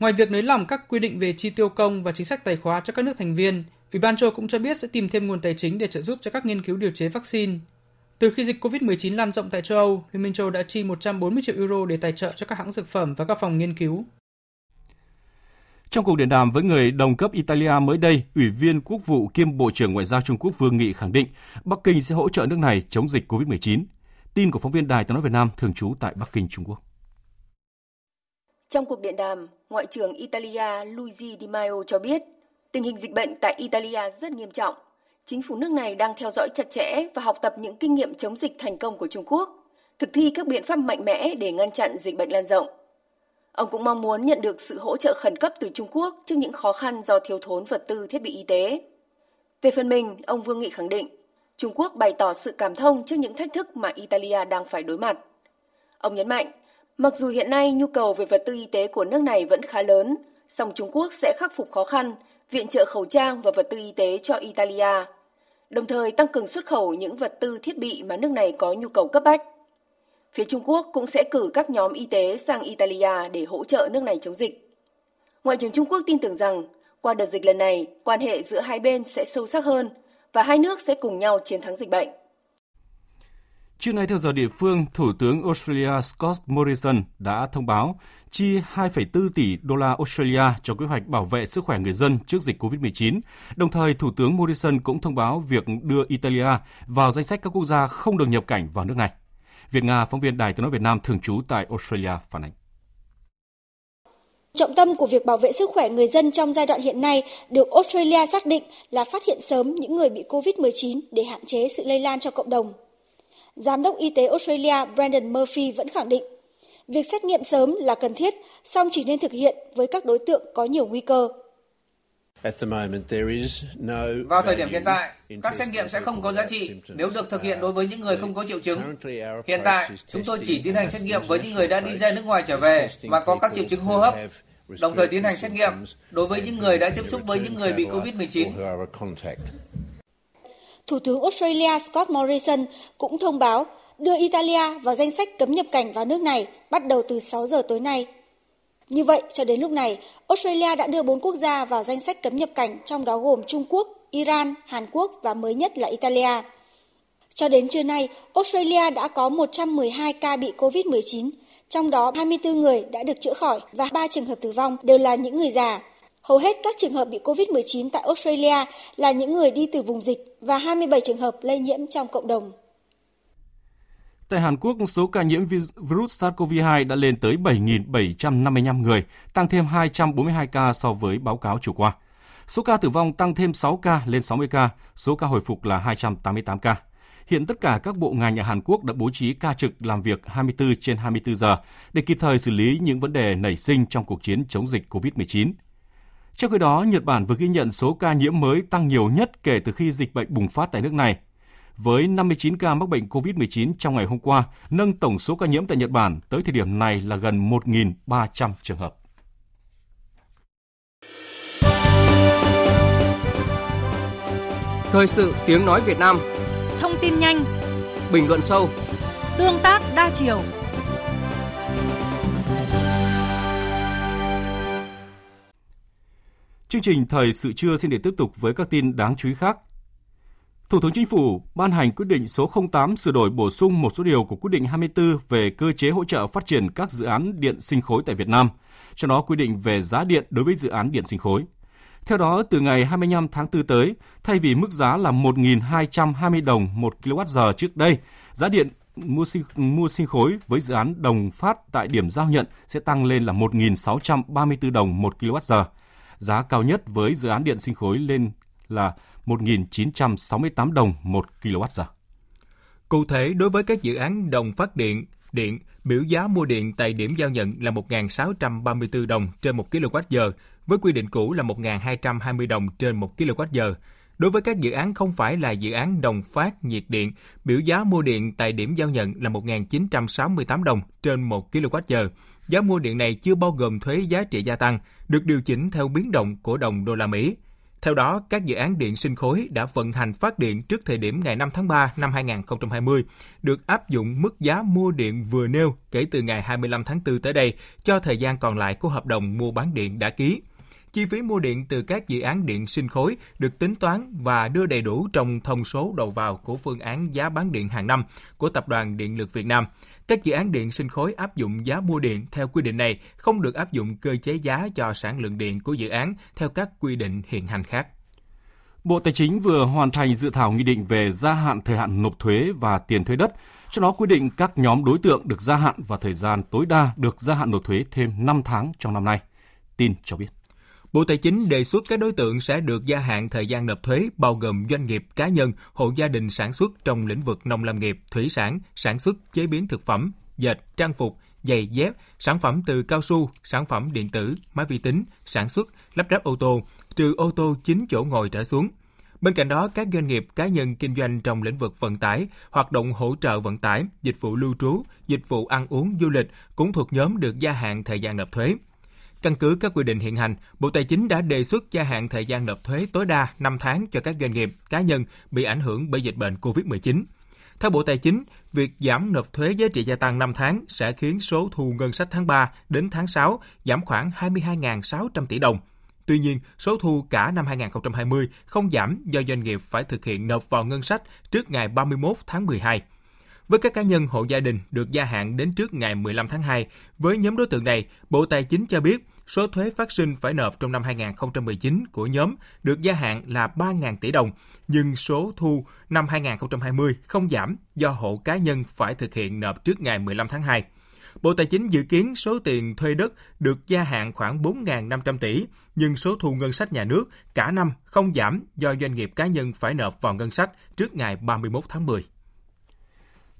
Ngoài việc nới lỏng các quy định về chi tiêu công và chính sách tài khóa cho các nước thành viên, Ủy ban châu cũng cho biết sẽ tìm thêm nguồn tài chính để trợ giúp cho các nghiên cứu điều chế vaccine. Từ khi dịch COVID-19 lan rộng tại châu Âu, Liên minh châu đã chi 140 triệu euro để tài trợ cho các hãng dược phẩm và các phòng nghiên cứu. Trong cuộc điện đàm với người đồng cấp Italia mới đây, Ủy viên Quốc vụ kiêm Bộ trưởng Ngoại giao Trung Quốc Vương Nghị khẳng định Bắc Kinh sẽ hỗ trợ nước này chống dịch COVID-19. Tin của phóng viên Đài tiếng nói Việt Nam thường trú tại Bắc Kinh, Trung Quốc. Trong cuộc điện đàm, Ngoại trưởng Italia Luigi Di Maio cho biết tình hình dịch bệnh tại Italia rất nghiêm trọng. Chính phủ nước này đang theo dõi chặt chẽ và học tập những kinh nghiệm chống dịch thành công của Trung Quốc, thực thi các biện pháp mạnh mẽ để ngăn chặn dịch bệnh lan rộng. Ông cũng mong muốn nhận được sự hỗ trợ khẩn cấp từ Trung Quốc trước những khó khăn do thiếu thốn vật tư thiết bị y tế. Về phần mình, ông Vương Nghị khẳng định, Trung Quốc bày tỏ sự cảm thông trước những thách thức mà Italia đang phải đối mặt. Ông nhấn mạnh, mặc dù hiện nay nhu cầu về vật tư y tế của nước này vẫn khá lớn, song Trung Quốc sẽ khắc phục khó khăn, viện trợ khẩu trang và vật tư y tế cho Italia, đồng thời tăng cường xuất khẩu những vật tư thiết bị mà nước này có nhu cầu cấp bách. Phía Trung Quốc cũng sẽ cử các nhóm y tế sang Italia để hỗ trợ nước này chống dịch. Ngoại trưởng Trung Quốc tin tưởng rằng qua đợt dịch lần này, quan hệ giữa hai bên sẽ sâu sắc hơn và hai nước sẽ cùng nhau chiến thắng dịch bệnh. Trưa nay theo giờ địa phương, Thủ tướng Australia Scott Morrison đã thông báo chi 2,4 tỷ đô la Australia cho kế hoạch bảo vệ sức khỏe người dân trước dịch COVID-19. Đồng thời, Thủ tướng Morrison cũng thông báo việc đưa Italia vào danh sách các quốc gia không được nhập cảnh vào nước này. Việt Nga, phóng viên Đài tiếng nói Việt Nam thường trú tại Australia phản ánh. Trọng tâm của việc bảo vệ sức khỏe người dân trong giai đoạn hiện nay được Australia xác định là phát hiện sớm những người bị COVID-19 để hạn chế sự lây lan cho cộng đồng. Giám đốc Y tế Australia Brandon Murphy vẫn khẳng định, việc xét nghiệm sớm là cần thiết, song chỉ nên thực hiện với các đối tượng có nhiều nguy cơ. Vào thời điểm hiện tại, các xét nghiệm sẽ không có giá trị nếu được thực hiện đối với những người không có triệu chứng. Hiện tại, chúng tôi chỉ tiến hành xét nghiệm với những người đã đi ra nước ngoài trở về và có các triệu chứng hô hấp, đồng thời tiến hành xét nghiệm đối với những người đã tiếp xúc với những người bị COVID-19. Thủ tướng Australia Scott Morrison cũng thông báo đưa Italia vào danh sách cấm nhập cảnh vào nước này bắt đầu từ 6 giờ tối nay. Như vậy, cho đến lúc này, Australia đã đưa 4 quốc gia vào danh sách cấm nhập cảnh, trong đó gồm Trung Quốc, Iran, Hàn Quốc và mới nhất là Italia. Cho đến trưa nay, Australia đã có 112 ca bị COVID-19, trong đó 24 người đã được chữa khỏi và 3 trường hợp tử vong đều là những người già. Hầu hết các trường hợp bị COVID-19 tại Australia là những người đi từ vùng dịch và 27 trường hợp lây nhiễm trong cộng đồng. Tại Hàn Quốc, số ca nhiễm virus SARS-CoV-2 đã lên tới 7.755 người, tăng thêm 242 ca so với báo cáo chủ qua. Số ca tử vong tăng thêm 6 ca lên 60 ca, số ca hồi phục là 288 ca. Hiện tất cả các bộ ngành ở Hàn Quốc đã bố trí ca trực làm việc 24 trên 24 giờ để kịp thời xử lý những vấn đề nảy sinh trong cuộc chiến chống dịch COVID-19. Trong khi đó, Nhật Bản vừa ghi nhận số ca nhiễm mới tăng nhiều nhất kể từ khi dịch bệnh bùng phát tại nước này. Với 59 ca mắc bệnh COVID-19 trong ngày hôm qua, nâng tổng số ca nhiễm tại Nhật Bản tới thời điểm này là gần 1.300 trường hợp. Thời sự tiếng nói Việt Nam Thông tin nhanh Bình luận sâu Tương tác đa chiều Chương trình Thời sự trưa xin để tiếp tục với các tin đáng chú ý khác. Thủ tướng Chính phủ ban hành quyết định số 08 sửa đổi bổ sung một số điều của quyết định 24 về cơ chế hỗ trợ phát triển các dự án điện sinh khối tại Việt Nam, trong đó quy định về giá điện đối với dự án điện sinh khối. Theo đó, từ ngày 25 tháng 4 tới, thay vì mức giá là 1.220 đồng một kWh trước đây, giá điện mua sinh, mua sinh khối với dự án đồng phát tại điểm giao nhận sẽ tăng lên là 1.634 đồng một kWh. Giá cao nhất với dự án điện sinh khối lên là 1.968 đồng 1 kWh. Cụ thể, đối với các dự án đồng phát điện, điện, biểu giá mua điện tại điểm giao nhận là 1.634 đồng trên 1 kWh, với quy định cũ là 1.220 đồng trên 1 kWh. Đối với các dự án không phải là dự án đồng phát nhiệt điện, biểu giá mua điện tại điểm giao nhận là 1.968 đồng trên 1 kWh. Giá mua điện này chưa bao gồm thuế giá trị gia tăng, được điều chỉnh theo biến động của đồng đô la Mỹ. Theo đó, các dự án điện sinh khối đã vận hành phát điện trước thời điểm ngày 5 tháng 3 năm 2020 được áp dụng mức giá mua điện vừa nêu kể từ ngày 25 tháng 4 tới đây cho thời gian còn lại của hợp đồng mua bán điện đã ký. Chi phí mua điện từ các dự án điện sinh khối được tính toán và đưa đầy đủ trong thông số đầu vào của phương án giá bán điện hàng năm của Tập đoàn Điện lực Việt Nam. Các dự án điện sinh khối áp dụng giá mua điện theo quy định này không được áp dụng cơ chế giá cho sản lượng điện của dự án theo các quy định hiện hành khác. Bộ Tài chính vừa hoàn thành dự thảo nghị định về gia hạn thời hạn nộp thuế và tiền thuế đất, Trong đó quy định các nhóm đối tượng được gia hạn và thời gian tối đa được gia hạn nộp thuế thêm 5 tháng trong năm nay. Tin cho biết. Bộ Tài chính đề xuất các đối tượng sẽ được gia hạn thời gian nộp thuế bao gồm doanh nghiệp, cá nhân, hộ gia đình sản xuất trong lĩnh vực nông lâm nghiệp, thủy sản, sản xuất, chế biến thực phẩm, dệt, trang phục, giày dép, sản phẩm từ cao su, sản phẩm điện tử, máy vi tính, sản xuất, lắp ráp ô tô, trừ ô tô 9 chỗ ngồi trở xuống. Bên cạnh đó, các doanh nghiệp cá nhân kinh doanh trong lĩnh vực vận tải, hoạt động hỗ trợ vận tải, dịch vụ lưu trú, dịch vụ ăn uống du lịch cũng thuộc nhóm được gia hạn thời gian nộp thuế. Căn cứ các quy định hiện hành, Bộ Tài chính đã đề xuất gia hạn thời gian nộp thuế tối đa 5 tháng cho các doanh nghiệp, cá nhân bị ảnh hưởng bởi dịch bệnh COVID-19. Theo Bộ Tài chính, việc giảm nộp thuế giá trị gia tăng 5 tháng sẽ khiến số thu ngân sách tháng 3 đến tháng 6 giảm khoảng 22.600 tỷ đồng. Tuy nhiên, số thu cả năm 2020 không giảm do doanh nghiệp phải thực hiện nộp vào ngân sách trước ngày 31 tháng 12. Với các cá nhân hộ gia đình được gia hạn đến trước ngày 15 tháng 2, với nhóm đối tượng này, Bộ Tài chính cho biết số thuế phát sinh phải nộp trong năm 2019 của nhóm được gia hạn là 3.000 tỷ đồng, nhưng số thu năm 2020 không giảm do hộ cá nhân phải thực hiện nộp trước ngày 15 tháng 2. Bộ Tài chính dự kiến số tiền thuê đất được gia hạn khoảng 4.500 tỷ, nhưng số thu ngân sách nhà nước cả năm không giảm do doanh nghiệp cá nhân phải nộp vào ngân sách trước ngày 31 tháng 10.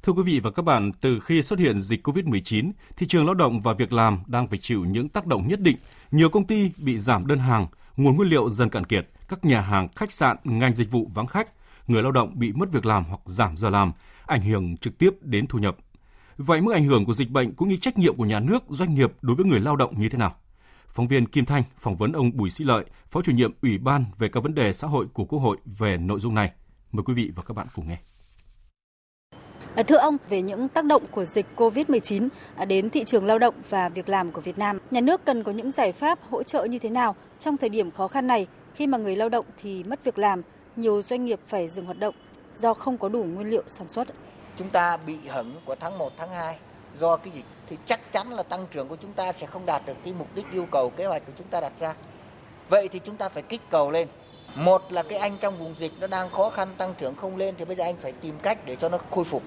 Thưa quý vị và các bạn, từ khi xuất hiện dịch COVID-19, thị trường lao động và việc làm đang phải chịu những tác động nhất định. Nhiều công ty bị giảm đơn hàng, nguồn nguyên liệu dần cạn kiệt, các nhà hàng, khách sạn, ngành dịch vụ vắng khách, người lao động bị mất việc làm hoặc giảm giờ làm, ảnh hưởng trực tiếp đến thu nhập. Vậy mức ảnh hưởng của dịch bệnh cũng như trách nhiệm của nhà nước, doanh nghiệp đối với người lao động như thế nào? Phóng viên Kim Thanh phỏng vấn ông Bùi Sĩ Lợi, Phó chủ nhiệm Ủy ban về các vấn đề xã hội của Quốc hội về nội dung này. Mời quý vị và các bạn cùng nghe. À, thưa ông, về những tác động của dịch COVID-19 à, đến thị trường lao động và việc làm của Việt Nam, nhà nước cần có những giải pháp hỗ trợ như thế nào trong thời điểm khó khăn này khi mà người lao động thì mất việc làm, nhiều doanh nghiệp phải dừng hoạt động do không có đủ nguyên liệu sản xuất? Chúng ta bị hứng của tháng 1, tháng 2 do cái dịch thì chắc chắn là tăng trưởng của chúng ta sẽ không đạt được cái mục đích yêu cầu kế hoạch của chúng ta đặt ra. Vậy thì chúng ta phải kích cầu lên. Một là cái anh trong vùng dịch nó đang khó khăn tăng trưởng không lên thì bây giờ anh phải tìm cách để cho nó khôi phục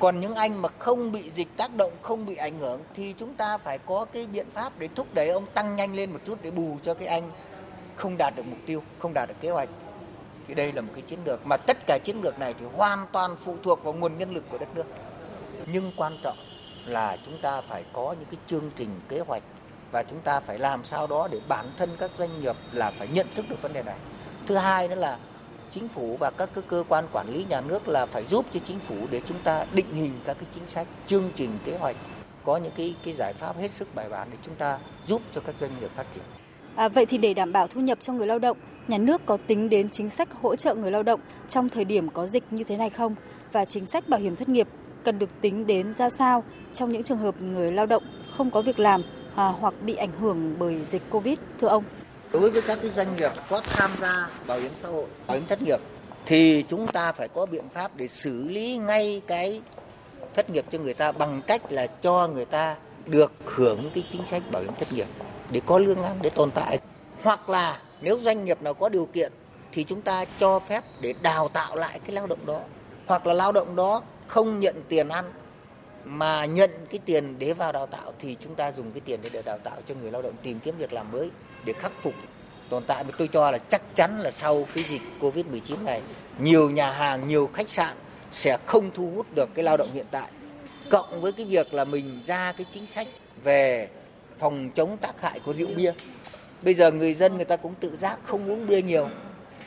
còn những anh mà không bị dịch tác động, không bị ảnh hưởng thì chúng ta phải có cái biện pháp để thúc đẩy ông tăng nhanh lên một chút để bù cho cái anh không đạt được mục tiêu, không đạt được kế hoạch. Thì đây là một cái chiến lược mà tất cả chiến lược này thì hoàn toàn phụ thuộc vào nguồn nhân lực của đất nước. Nhưng quan trọng là chúng ta phải có những cái chương trình kế hoạch và chúng ta phải làm sao đó để bản thân các doanh nghiệp là phải nhận thức được vấn đề này. Thứ hai nữa là chính phủ và các cơ quan quản lý nhà nước là phải giúp cho chính phủ để chúng ta định hình các cái chính sách, chương trình, kế hoạch có những cái cái giải pháp hết sức bài bản để chúng ta giúp cho các doanh nghiệp phát triển. À, vậy thì để đảm bảo thu nhập cho người lao động, nhà nước có tính đến chính sách hỗ trợ người lao động trong thời điểm có dịch như thế này không? Và chính sách bảo hiểm thất nghiệp cần được tính đến ra sao trong những trường hợp người lao động không có việc làm à, hoặc bị ảnh hưởng bởi dịch Covid, thưa ông? Đối với các cái doanh nghiệp có tham gia bảo hiểm xã hội, bảo hiểm thất nghiệp, thì chúng ta phải có biện pháp để xử lý ngay cái thất nghiệp cho người ta bằng cách là cho người ta được hưởng cái chính sách bảo hiểm thất nghiệp để có lương ăn để tồn tại. Hoặc là nếu doanh nghiệp nào có điều kiện thì chúng ta cho phép để đào tạo lại cái lao động đó. Hoặc là lao động đó không nhận tiền ăn mà nhận cái tiền để vào đào tạo thì chúng ta dùng cái tiền để đào tạo cho người lao động tìm kiếm việc làm mới để khắc phục tồn tại mà tôi cho là chắc chắn là sau cái dịch Covid-19 này nhiều nhà hàng, nhiều khách sạn sẽ không thu hút được cái lao động hiện tại cộng với cái việc là mình ra cái chính sách về phòng chống tác hại của rượu bia. Bây giờ người dân người ta cũng tự giác không uống bia nhiều.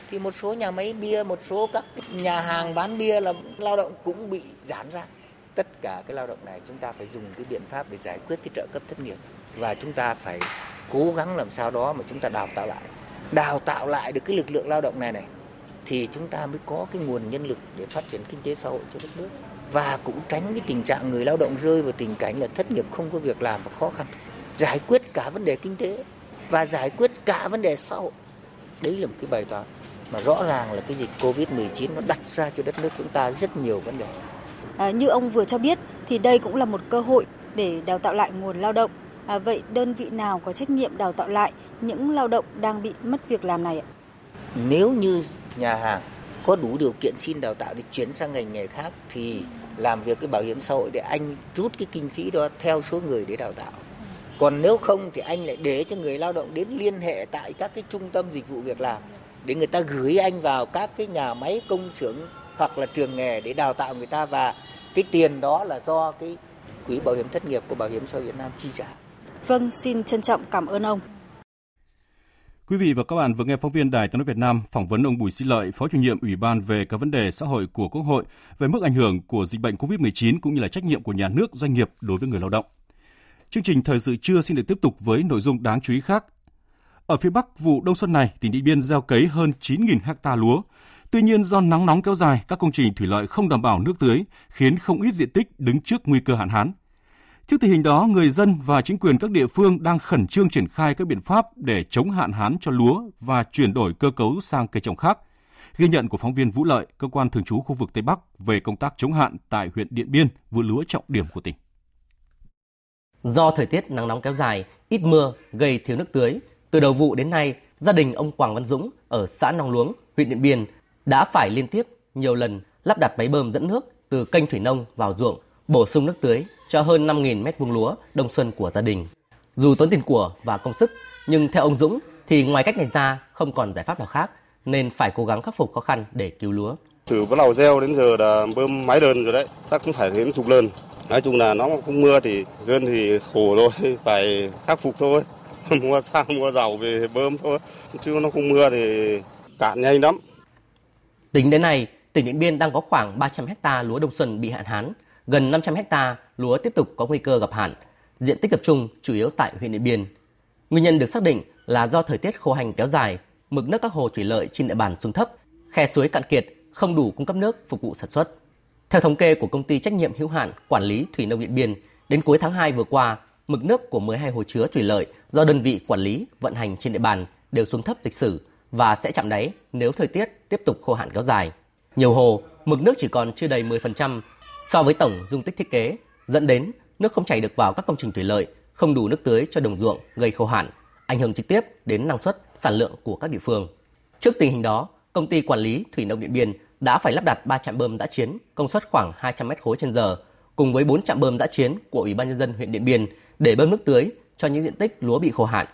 Thì một số nhà máy bia, một số các nhà hàng bán bia là lao động cũng bị giảm ra. Tất cả cái lao động này chúng ta phải dùng cái biện pháp để giải quyết cái trợ cấp thất nghiệp và chúng ta phải cố gắng làm sao đó mà chúng ta đào tạo lại. Đào tạo lại được cái lực lượng lao động này này thì chúng ta mới có cái nguồn nhân lực để phát triển kinh tế xã hội cho đất nước và cũng tránh cái tình trạng người lao động rơi vào tình cảnh là thất nghiệp không có việc làm và khó khăn giải quyết cả vấn đề kinh tế và giải quyết cả vấn đề xã hội đấy là một cái bài toán mà rõ ràng là cái dịch Covid-19 nó đặt ra cho đất nước chúng ta rất nhiều vấn đề. À, như ông vừa cho biết thì đây cũng là một cơ hội để đào tạo lại nguồn lao động. À, vậy đơn vị nào có trách nhiệm đào tạo lại những lao động đang bị mất việc làm này ạ? Nếu như nhà hàng có đủ điều kiện xin đào tạo để chuyển sang ngành nghề khác thì làm việc cái bảo hiểm xã hội để anh rút cái kinh phí đó theo số người để đào tạo. Còn nếu không thì anh lại để cho người lao động đến liên hệ tại các cái trung tâm dịch vụ việc làm để người ta gửi anh vào các cái nhà máy công xưởng hoặc là trường nghề để đào tạo người ta và cái tiền đó là do cái quỹ bảo hiểm thất nghiệp của bảo hiểm xã hội Việt Nam chi trả. Vâng, xin trân trọng cảm ơn ông. Quý vị và các bạn vừa nghe phóng viên Đài Tiếng nói Việt Nam phỏng vấn ông Bùi Sĩ Lợi, Phó chủ nhiệm Ủy ban về các vấn đề xã hội của Quốc hội về mức ảnh hưởng của dịch bệnh COVID-19 cũng như là trách nhiệm của nhà nước, doanh nghiệp đối với người lao động. Chương trình thời sự trưa xin được tiếp tục với nội dung đáng chú ý khác. Ở phía Bắc, vụ đông xuân này, tỉnh Điện Biên gieo cấy hơn 9.000 ha lúa. Tuy nhiên do nắng nóng kéo dài, các công trình thủy lợi không đảm bảo nước tưới, khiến không ít diện tích đứng trước nguy cơ hạn hán. Trước tình hình đó, người dân và chính quyền các địa phương đang khẩn trương triển khai các biện pháp để chống hạn hán cho lúa và chuyển đổi cơ cấu sang cây trồng khác. Ghi nhận của phóng viên Vũ Lợi, cơ quan thường trú khu vực Tây Bắc về công tác chống hạn tại huyện Điện Biên, vụ lúa trọng điểm của tỉnh. Do thời tiết nắng nóng kéo dài, ít mưa gây thiếu nước tưới, từ đầu vụ đến nay, gia đình ông Quảng Văn Dũng ở xã Nong Luống, huyện Điện Biên đã phải liên tiếp nhiều lần lắp đặt máy bơm dẫn nước từ kênh thủy nông vào ruộng, bổ sung nước tưới cho hơn 5.000 mét vuông lúa đông xuân của gia đình. Dù tốn tiền của và công sức, nhưng theo ông Dũng thì ngoài cách này ra không còn giải pháp nào khác nên phải cố gắng khắc phục khó khăn để cứu lúa. Từ bắt đầu gieo đến giờ là bơm máy đơn rồi đấy, ta cũng phải đến chục lần. Nói chung là nó không mưa thì dân thì khổ thôi, phải khắc phục thôi. mua xăng mua dầu về bơm thôi, chứ nó không mưa thì cạn nhanh lắm. Tính đến nay, tỉnh Điện Biên đang có khoảng 300 hecta lúa đông xuân bị hạn hán, gần 500 hecta lúa tiếp tục có nguy cơ gặp hạn. Diện tích tập trung chủ yếu tại huyện Điện Biên. Nguyên nhân được xác định là do thời tiết khô hành kéo dài, mực nước các hồ thủy lợi trên địa bàn xuống thấp, khe suối cạn kiệt, không đủ cung cấp nước phục vụ sản xuất. Theo thống kê của công ty trách nhiệm hữu hạn quản lý thủy nông Điện Biên, đến cuối tháng 2 vừa qua, mực nước của 12 hồ chứa thủy lợi do đơn vị quản lý vận hành trên địa bàn đều xuống thấp lịch sử và sẽ chạm đáy nếu thời tiết tiếp tục khô hạn kéo dài. Nhiều hồ, mực nước chỉ còn chưa đầy 10% so với tổng dung tích thiết kế, dẫn đến nước không chảy được vào các công trình thủy lợi, không đủ nước tưới cho đồng ruộng gây khô hạn, ảnh hưởng trực tiếp đến năng suất, sản lượng của các địa phương. Trước tình hình đó, công ty quản lý thủy nông Điện Biên đã phải lắp đặt 3 trạm bơm giã chiến công suất khoảng 200 mét khối trên giờ cùng với 4 trạm bơm giã chiến của Ủy ban nhân dân huyện Điện Biên để bơm nước tưới cho những diện tích lúa bị khô hạn.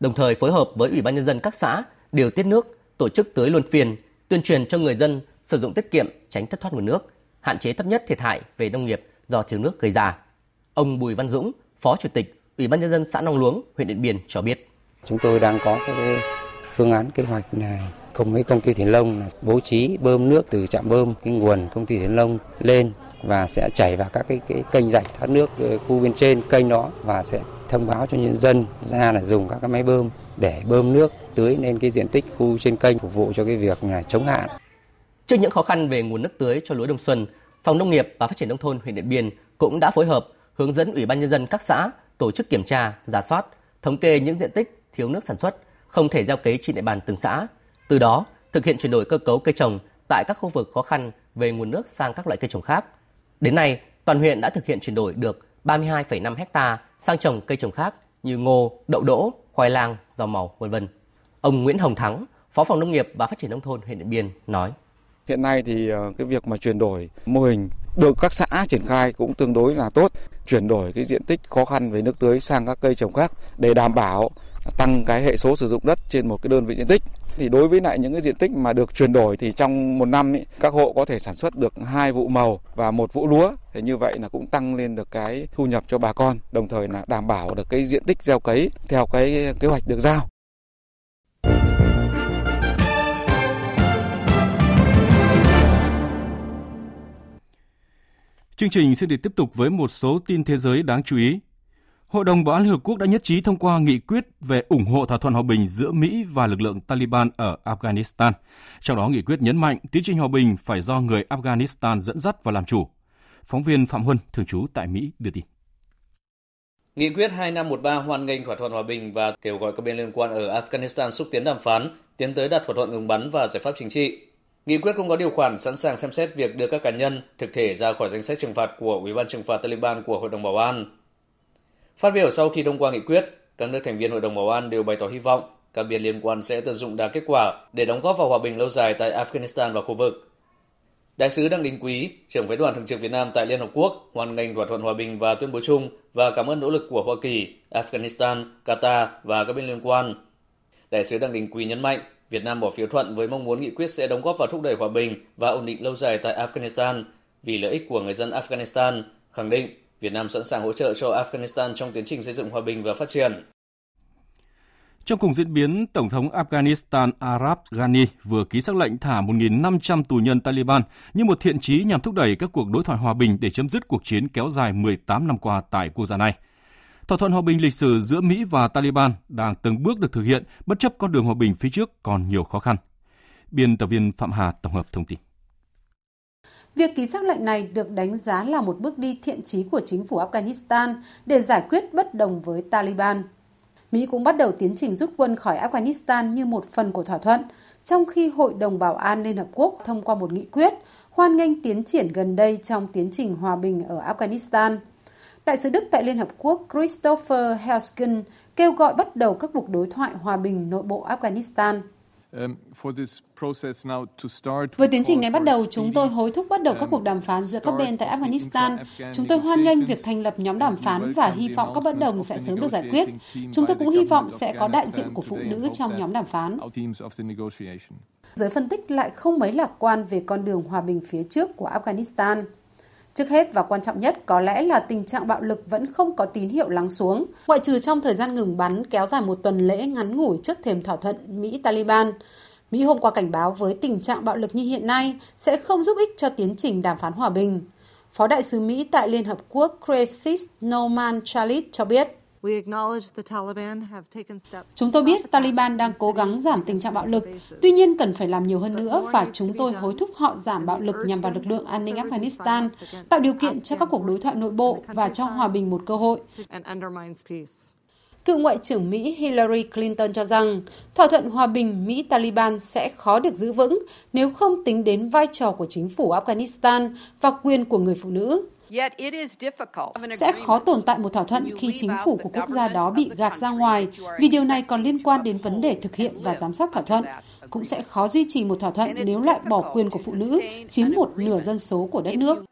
Đồng thời phối hợp với Ủy ban nhân dân các xã điều tiết nước, tổ chức tưới luân phiên, tuyên truyền cho người dân sử dụng tiết kiệm, tránh thất thoát nguồn nước, hạn chế thấp nhất thiệt hại về nông nghiệp do thiếu nước gây ra. Ông Bùi Văn Dũng, Phó Chủ tịch Ủy ban nhân dân xã Nong Luống, huyện Điện Biên cho biết. Chúng tôi đang có cái phương án kế hoạch này cùng với công ty Thiền Long là bố trí bơm nước từ trạm bơm cái nguồn công ty Thiền Long lên và sẽ chảy vào các cái, cái kênh rạch thoát nước khu bên trên kênh đó và sẽ thông báo cho nhân dân ra là dùng các cái máy bơm để bơm nước tưới lên cái diện tích khu trên kênh phục vụ cho cái việc là chống hạn. Trước những khó khăn về nguồn nước tưới cho lúa đông xuân, Phòng Nông nghiệp và Phát triển nông thôn huyện Điện Biên cũng đã phối hợp hướng dẫn Ủy ban nhân dân các xã tổ chức kiểm tra, giả soát, thống kê những diện tích thiếu nước sản xuất, không thể gieo cấy trên địa bàn từng xã. Từ đó, thực hiện chuyển đổi cơ cấu cây trồng tại các khu vực khó khăn về nguồn nước sang các loại cây trồng khác. Đến nay, toàn huyện đã thực hiện chuyển đổi được 32,5 hecta sang trồng cây trồng khác như ngô, đậu đỗ, khoai lang, rau màu, vân vân. Ông Nguyễn Hồng Thắng, Phó phòng Nông nghiệp và Phát triển nông thôn huyện Điện Biên nói: Hiện nay thì ờ, cái việc mà chuyển đổi mô hình được các xã triển khai cũng tương đối là tốt, chuyển đổi cái diện tích khó khăn về nước tưới sang các cây trồng khác để đảm bảo tăng cái hệ số sử dụng đất trên một cái đơn vị diện tích. Thì đối với lại những cái diện tích mà được chuyển đổi thì trong một năm ý, các hộ có thể sản xuất được hai vụ màu và một vụ lúa thì như vậy là cũng tăng lên được cái thu nhập cho bà con đồng thời là đảm bảo được cái diện tích gieo cấy theo cái kế hoạch được giao. Chương trình sẽ được tiếp tục với một số tin thế giới đáng chú ý. Hội đồng Bảo an Liên Hợp Quốc đã nhất trí thông qua nghị quyết về ủng hộ thỏa thuận hòa bình giữa Mỹ và lực lượng Taliban ở Afghanistan. Trong đó nghị quyết nhấn mạnh tiến trình hòa bình phải do người Afghanistan dẫn dắt và làm chủ. Phóng viên Phạm Huân, thường trú tại Mỹ, đưa tin. Nghị quyết 2513 hoan nghênh thỏa thuận hòa bình và kêu gọi các bên liên quan ở Afghanistan xúc tiến đàm phán, tiến tới đạt thỏa thuận ngừng bắn và giải pháp chính trị. Nghị quyết cũng có điều khoản sẵn sàng xem xét việc đưa các cá nhân, thực thể ra khỏi danh sách trừng phạt của Ủy ban trừng phạt Taliban của Hội đồng Bảo an. Phát biểu sau khi thông qua nghị quyết, các nước thành viên Hội đồng Bảo an đều bày tỏ hy vọng các bên liên quan sẽ tận dụng đa kết quả để đóng góp vào hòa bình lâu dài tại Afghanistan và khu vực. Đại sứ Đặng Đình Quý, trưởng phái đoàn thường trực Việt Nam tại Liên Hợp Quốc, hoan nghênh thỏa thuận hòa bình và tuyên bố chung và cảm ơn nỗ lực của Hoa Kỳ, Afghanistan, Qatar và các bên liên quan. Đại sứ Đặng Đình Quý nhấn mạnh, Việt Nam bỏ phiếu thuận với mong muốn nghị quyết sẽ đóng góp vào thúc đẩy hòa bình và ổn định lâu dài tại Afghanistan vì lợi ích của người dân Afghanistan, khẳng định Việt Nam sẵn sàng hỗ trợ cho Afghanistan trong tiến trình xây dựng hòa bình và phát triển. Trong cùng diễn biến, Tổng thống Afghanistan Arab Ghani vừa ký xác lệnh thả 1.500 tù nhân Taliban như một thiện chí nhằm thúc đẩy các cuộc đối thoại hòa bình để chấm dứt cuộc chiến kéo dài 18 năm qua tại quốc gia này. Thỏa thuận hòa bình lịch sử giữa Mỹ và Taliban đang từng bước được thực hiện bất chấp con đường hòa bình phía trước còn nhiều khó khăn. Biên tập viên Phạm Hà tổng hợp thông tin. Việc ký xác lệnh này được đánh giá là một bước đi thiện chí của chính phủ Afghanistan để giải quyết bất đồng với Taliban. Mỹ cũng bắt đầu tiến trình rút quân khỏi Afghanistan như một phần của thỏa thuận, trong khi Hội đồng Bảo an Liên Hợp Quốc thông qua một nghị quyết hoan nghênh tiến triển gần đây trong tiến trình hòa bình ở Afghanistan. Đại sứ Đức tại Liên Hợp Quốc Christopher Helsken kêu gọi bắt đầu các cuộc đối thoại hòa bình nội bộ Afghanistan. Um, Với tiến trình này bắt đầu, chúng tôi hối thúc bắt đầu các cuộc đàm phán giữa các bên tại Afghanistan. Chúng tôi hoan nghênh việc thành lập nhóm đàm phán và hy vọng các bất đồng sẽ sớm được giải quyết. Chúng tôi cũng hy vọng sẽ có đại diện của phụ nữ trong nhóm đàm phán. Giới phân tích lại không mấy lạc quan về con đường hòa bình phía trước của Afghanistan. Trước hết và quan trọng nhất có lẽ là tình trạng bạo lực vẫn không có tín hiệu lắng xuống, ngoại trừ trong thời gian ngừng bắn kéo dài một tuần lễ ngắn ngủi trước thềm thỏa thuận Mỹ-Taliban. Mỹ hôm qua cảnh báo với tình trạng bạo lực như hiện nay sẽ không giúp ích cho tiến trình đàm phán hòa bình. Phó đại sứ Mỹ tại Liên Hợp Quốc Chris Norman Chalit cho biết. Chúng tôi biết Taliban đang cố gắng giảm tình trạng bạo lực, tuy nhiên cần phải làm nhiều hơn nữa và chúng tôi hối thúc họ giảm bạo lực nhằm vào lực lượng an ninh Afghanistan, tạo điều kiện cho các cuộc đối thoại nội bộ và cho hòa bình một cơ hội. Cựu Ngoại trưởng Mỹ Hillary Clinton cho rằng thỏa thuận hòa bình Mỹ-Taliban sẽ khó được giữ vững nếu không tính đến vai trò của chính phủ Afghanistan và quyền của người phụ nữ. Sẽ khó tồn tại một thỏa thuận khi chính phủ của quốc gia đó bị gạt ra ngoài vì điều này còn liên quan đến vấn đề thực hiện và giám sát thỏa thuận. Cũng sẽ khó duy trì một thỏa thuận nếu lại bỏ quyền của phụ nữ chiếm một nửa dân số của đất nước.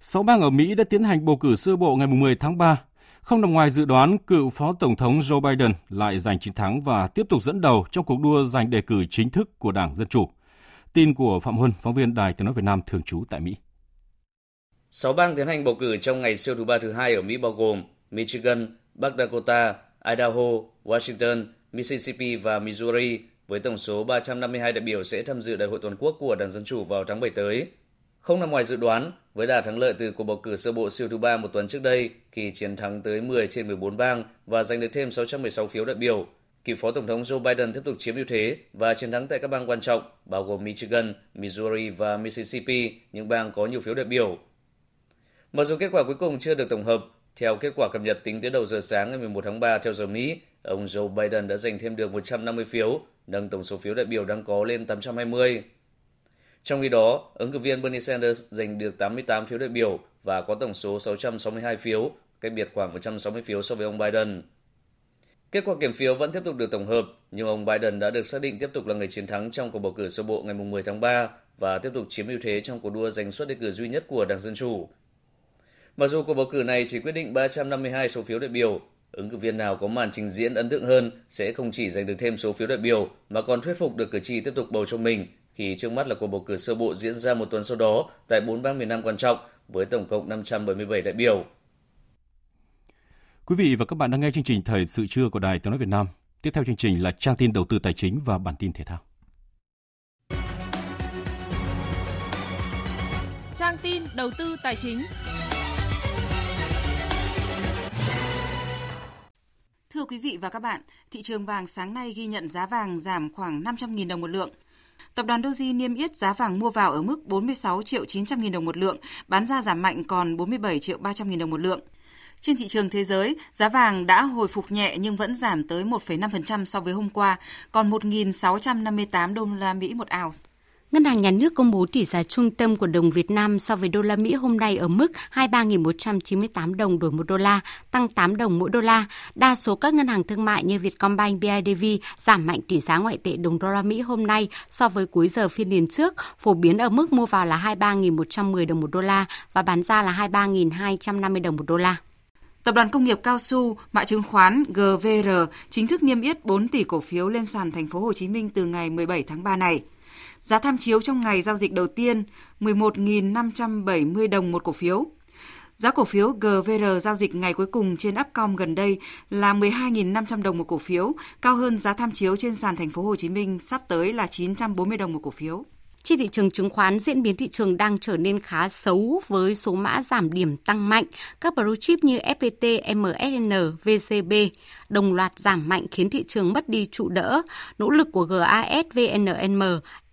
Sáu bang ở Mỹ đã tiến hành bầu cử sơ bộ ngày 10 tháng 3. Không nằm ngoài dự đoán, cựu Phó Tổng thống Joe Biden lại giành chiến thắng và tiếp tục dẫn đầu trong cuộc đua giành đề cử chính thức của Đảng Dân Chủ. Tin của Phạm Huân, phóng viên Đài Tiếng Nói Việt Nam thường trú tại Mỹ. Sáu bang tiến hành bầu cử trong ngày siêu thứ ba thứ hai ở Mỹ bao gồm Michigan, Bắc Dakota, Idaho, Washington, Mississippi và Missouri với tổng số 352 đại biểu sẽ tham dự đại hội toàn quốc của Đảng Dân Chủ vào tháng 7 tới. Không nằm ngoài dự đoán, với đà thắng lợi từ cuộc bầu cử sơ bộ siêu thứ ba một tuần trước đây khi chiến thắng tới 10 trên 14 bang và giành được thêm 616 phiếu đại biểu, cựu Phó Tổng thống Joe Biden tiếp tục chiếm ưu thế và chiến thắng tại các bang quan trọng bao gồm Michigan, Missouri và Mississippi, những bang có nhiều phiếu đại biểu. Mặc dù kết quả cuối cùng chưa được tổng hợp, theo kết quả cập nhật tính tới đầu giờ sáng ngày 11 tháng 3 theo giờ Mỹ, ông Joe Biden đã giành thêm được 150 phiếu, nâng tổng số phiếu đại biểu đang có lên 820. Trong khi đó, ứng cử viên Bernie Sanders giành được 88 phiếu đại biểu và có tổng số 662 phiếu, cách biệt khoảng 160 phiếu so với ông Biden. Kết quả kiểm phiếu vẫn tiếp tục được tổng hợp, nhưng ông Biden đã được xác định tiếp tục là người chiến thắng trong cuộc bầu cử sơ bộ ngày 10 tháng 3 và tiếp tục chiếm ưu thế trong cuộc đua giành suất đề cử duy nhất của Đảng Dân Chủ. Mặc dù cuộc bầu cử này chỉ quyết định 352 số phiếu đại biểu, Ứng cử viên nào có màn trình diễn ấn tượng hơn sẽ không chỉ giành được thêm số phiếu đại biểu mà còn thuyết phục được cử tri tiếp tục bầu cho mình khi trước mắt là cuộc bầu cử sơ bộ diễn ra một tuần sau đó tại bốn bang miền Nam quan trọng với tổng cộng 577 đại biểu. Quý vị và các bạn đang nghe chương trình Thời sự trưa của Đài Tiếng nói Việt Nam. Tiếp theo chương trình là trang tin đầu tư tài chính và bản tin thể thao. Trang tin đầu tư tài chính. Thưa quý vị và các bạn, thị trường vàng sáng nay ghi nhận giá vàng giảm khoảng 500.000 đồng một lượng. Tập đoàn Doji niêm yết giá vàng mua vào ở mức 46 triệu 900 nghìn đồng một lượng, bán ra giảm mạnh còn 47 triệu 300 nghìn đồng một lượng. Trên thị trường thế giới, giá vàng đã hồi phục nhẹ nhưng vẫn giảm tới 1,5% so với hôm qua, còn 1.658 đô la Mỹ một ounce. Ngân hàng Nhà nước công bố tỷ giá trung tâm của đồng Việt Nam so với đô la Mỹ hôm nay ở mức 23.198 đồng đổi 1 đô la, tăng 8 đồng mỗi đô la. Đa số các ngân hàng thương mại như Vietcombank, BIDV giảm mạnh tỷ giá ngoại tệ đồng đô la Mỹ hôm nay so với cuối giờ phiên liền trước, phổ biến ở mức mua vào là 23.110 đồng một đô la và bán ra là 23.250 đồng một đô la. Tập đoàn Công nghiệp Cao su, mã chứng khoán GVR chính thức niêm yết 4 tỷ cổ phiếu lên sàn thành phố Hồ Chí Minh từ ngày 17 tháng 3 này. Giá tham chiếu trong ngày giao dịch đầu tiên 11.570 đồng một cổ phiếu. Giá cổ phiếu GVR giao dịch ngày cuối cùng trên Upcom gần đây là 12.500 đồng một cổ phiếu, cao hơn giá tham chiếu trên sàn thành phố Hồ Chí Minh sắp tới là 940 đồng một cổ phiếu. Trên thị trường chứng khoán, diễn biến thị trường đang trở nên khá xấu với số mã giảm điểm tăng mạnh. Các blue chip như FPT, MSN, VCB đồng loạt giảm mạnh khiến thị trường mất đi trụ đỡ. Nỗ lực của GAS, VNM,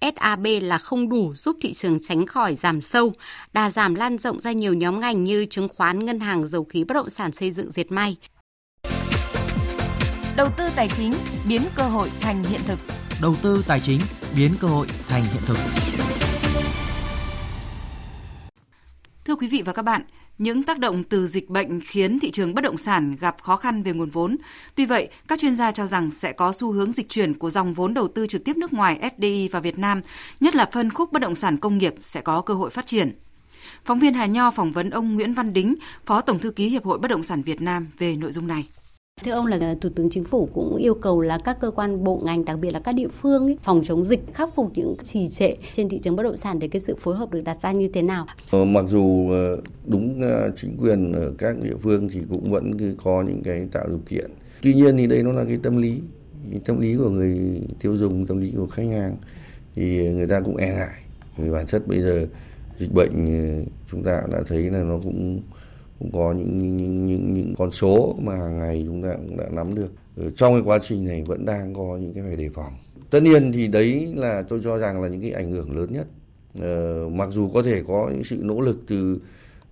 SAB là không đủ giúp thị trường tránh khỏi giảm sâu. Đà giảm lan rộng ra nhiều nhóm ngành như chứng khoán, ngân hàng, dầu khí, bất động sản, xây dựng, dệt may. Đầu tư tài chính biến cơ hội thành hiện thực. Đầu tư tài chính biến cơ hội thành hiện thực. Thưa quý vị và các bạn, những tác động từ dịch bệnh khiến thị trường bất động sản gặp khó khăn về nguồn vốn. Tuy vậy, các chuyên gia cho rằng sẽ có xu hướng dịch chuyển của dòng vốn đầu tư trực tiếp nước ngoài FDI vào Việt Nam, nhất là phân khúc bất động sản công nghiệp sẽ có cơ hội phát triển. Phóng viên Hà Nho phỏng vấn ông Nguyễn Văn Đính, Phó Tổng thư ký Hiệp hội Bất động sản Việt Nam về nội dung này. Thưa ông là à, Thủ tướng Chính phủ cũng yêu cầu là các cơ quan bộ ngành, đặc biệt là các địa phương ấy, phòng chống dịch, khắc phục những trì trệ trên thị trường bất động sản để cái sự phối hợp được đặt ra như thế nào? Ờ, mặc dù ờ, đúng ờ, chính quyền ở các địa phương thì cũng vẫn có những cái tạo điều kiện. Tuy nhiên thì đây nó là cái tâm lý, cái tâm lý của người tiêu dùng, tâm lý của khách hàng thì người ta cũng e ngại. Vì bản chất bây giờ dịch bệnh chúng ta đã thấy là nó cũng cũng có những những những những con số mà hàng ngày chúng ta cũng đã nắm được. Ở trong cái quá trình này vẫn đang có những cái phải đề phòng. Tất nhiên thì đấy là tôi cho rằng là những cái ảnh hưởng lớn nhất. Ờ, mặc dù có thể có những sự nỗ lực từ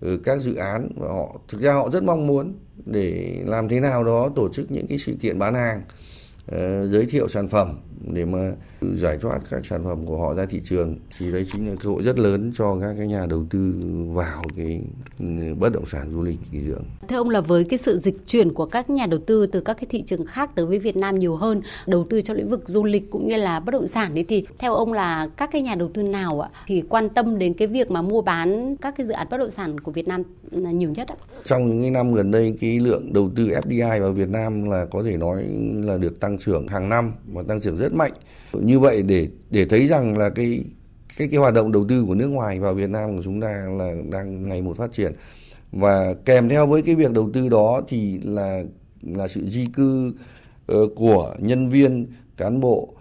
ờ, các dự án và họ thực ra họ rất mong muốn để làm thế nào đó tổ chức những cái sự kiện bán hàng uh, giới thiệu sản phẩm để mà giải thoát các sản phẩm của họ ra thị trường thì đấy chính là cơ hội rất lớn cho các cái nhà đầu tư vào cái ừ, bất động sản du lịch nghỉ dưỡng. Thưa ông là với cái sự dịch chuyển của các nhà đầu tư từ các cái thị trường khác tới với Việt Nam nhiều hơn, đầu tư cho lĩnh vực du lịch cũng như là bất động sản đấy thì theo ông là các cái nhà đầu tư nào ạ thì quan tâm đến cái việc mà mua bán các cái dự án bất động sản của Việt Nam là nhiều nhất ạ? Trong những năm gần đây cái lượng đầu tư FDI vào Việt Nam là có thể nói là được tăng trưởng hàng năm và tăng trưởng rất mạnh. Như vậy để để thấy rằng là cái cái cái hoạt động đầu tư của nước ngoài vào Việt Nam của chúng ta là đang ngày một phát triển. Và kèm theo với cái việc đầu tư đó thì là là sự di cư uh, của nhân viên cán bộ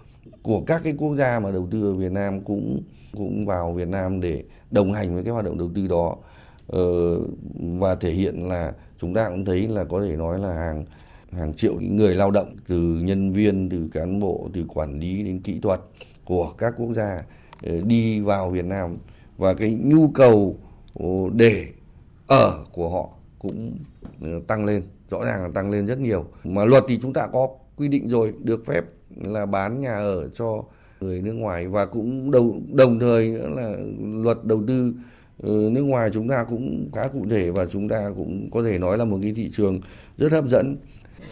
của các cái quốc gia mà đầu tư ở Việt Nam cũng cũng vào Việt Nam để đồng hành với cái hoạt động đầu tư đó. Uh, và thể hiện là chúng ta cũng thấy là có thể nói là hàng hàng triệu người lao động từ nhân viên, từ cán bộ, từ quản lý đến kỹ thuật của các quốc gia ờ, đi vào Việt Nam. Và cái nhu cầu ờ, để ở của họ cũng ờ, tăng lên, rõ ràng là tăng lên rất nhiều. Mà luật thì chúng ta có quy định rồi, được phép là bán nhà ở cho người nước ngoài. Và cũng đồng đồng thời nữa là luật đầu tư nước ngoài chúng ta cũng khá cụ thể và chúng ta cũng có thể nói là một cái thị trường rất hấp dẫn.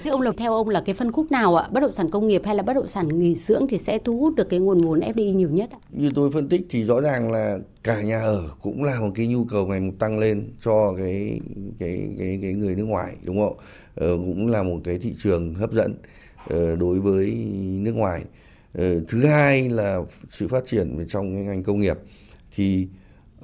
Thế ông Lộc theo ông là cái phân khúc nào ạ? Bất động sản công nghiệp hay là bất động sản nghỉ dưỡng thì sẽ thu hút được cái nguồn vốn FDI nhiều nhất ạ? Như tôi phân tích thì rõ ràng là cả nhà ở cũng là một cái nhu cầu ngày một tăng lên cho cái cái cái cái người nước ngoài đúng không? Ờ, cũng là một cái thị trường hấp dẫn ờ, đối với nước ngoài. Ờ, thứ hai là sự phát triển trong cái ngành công nghiệp thì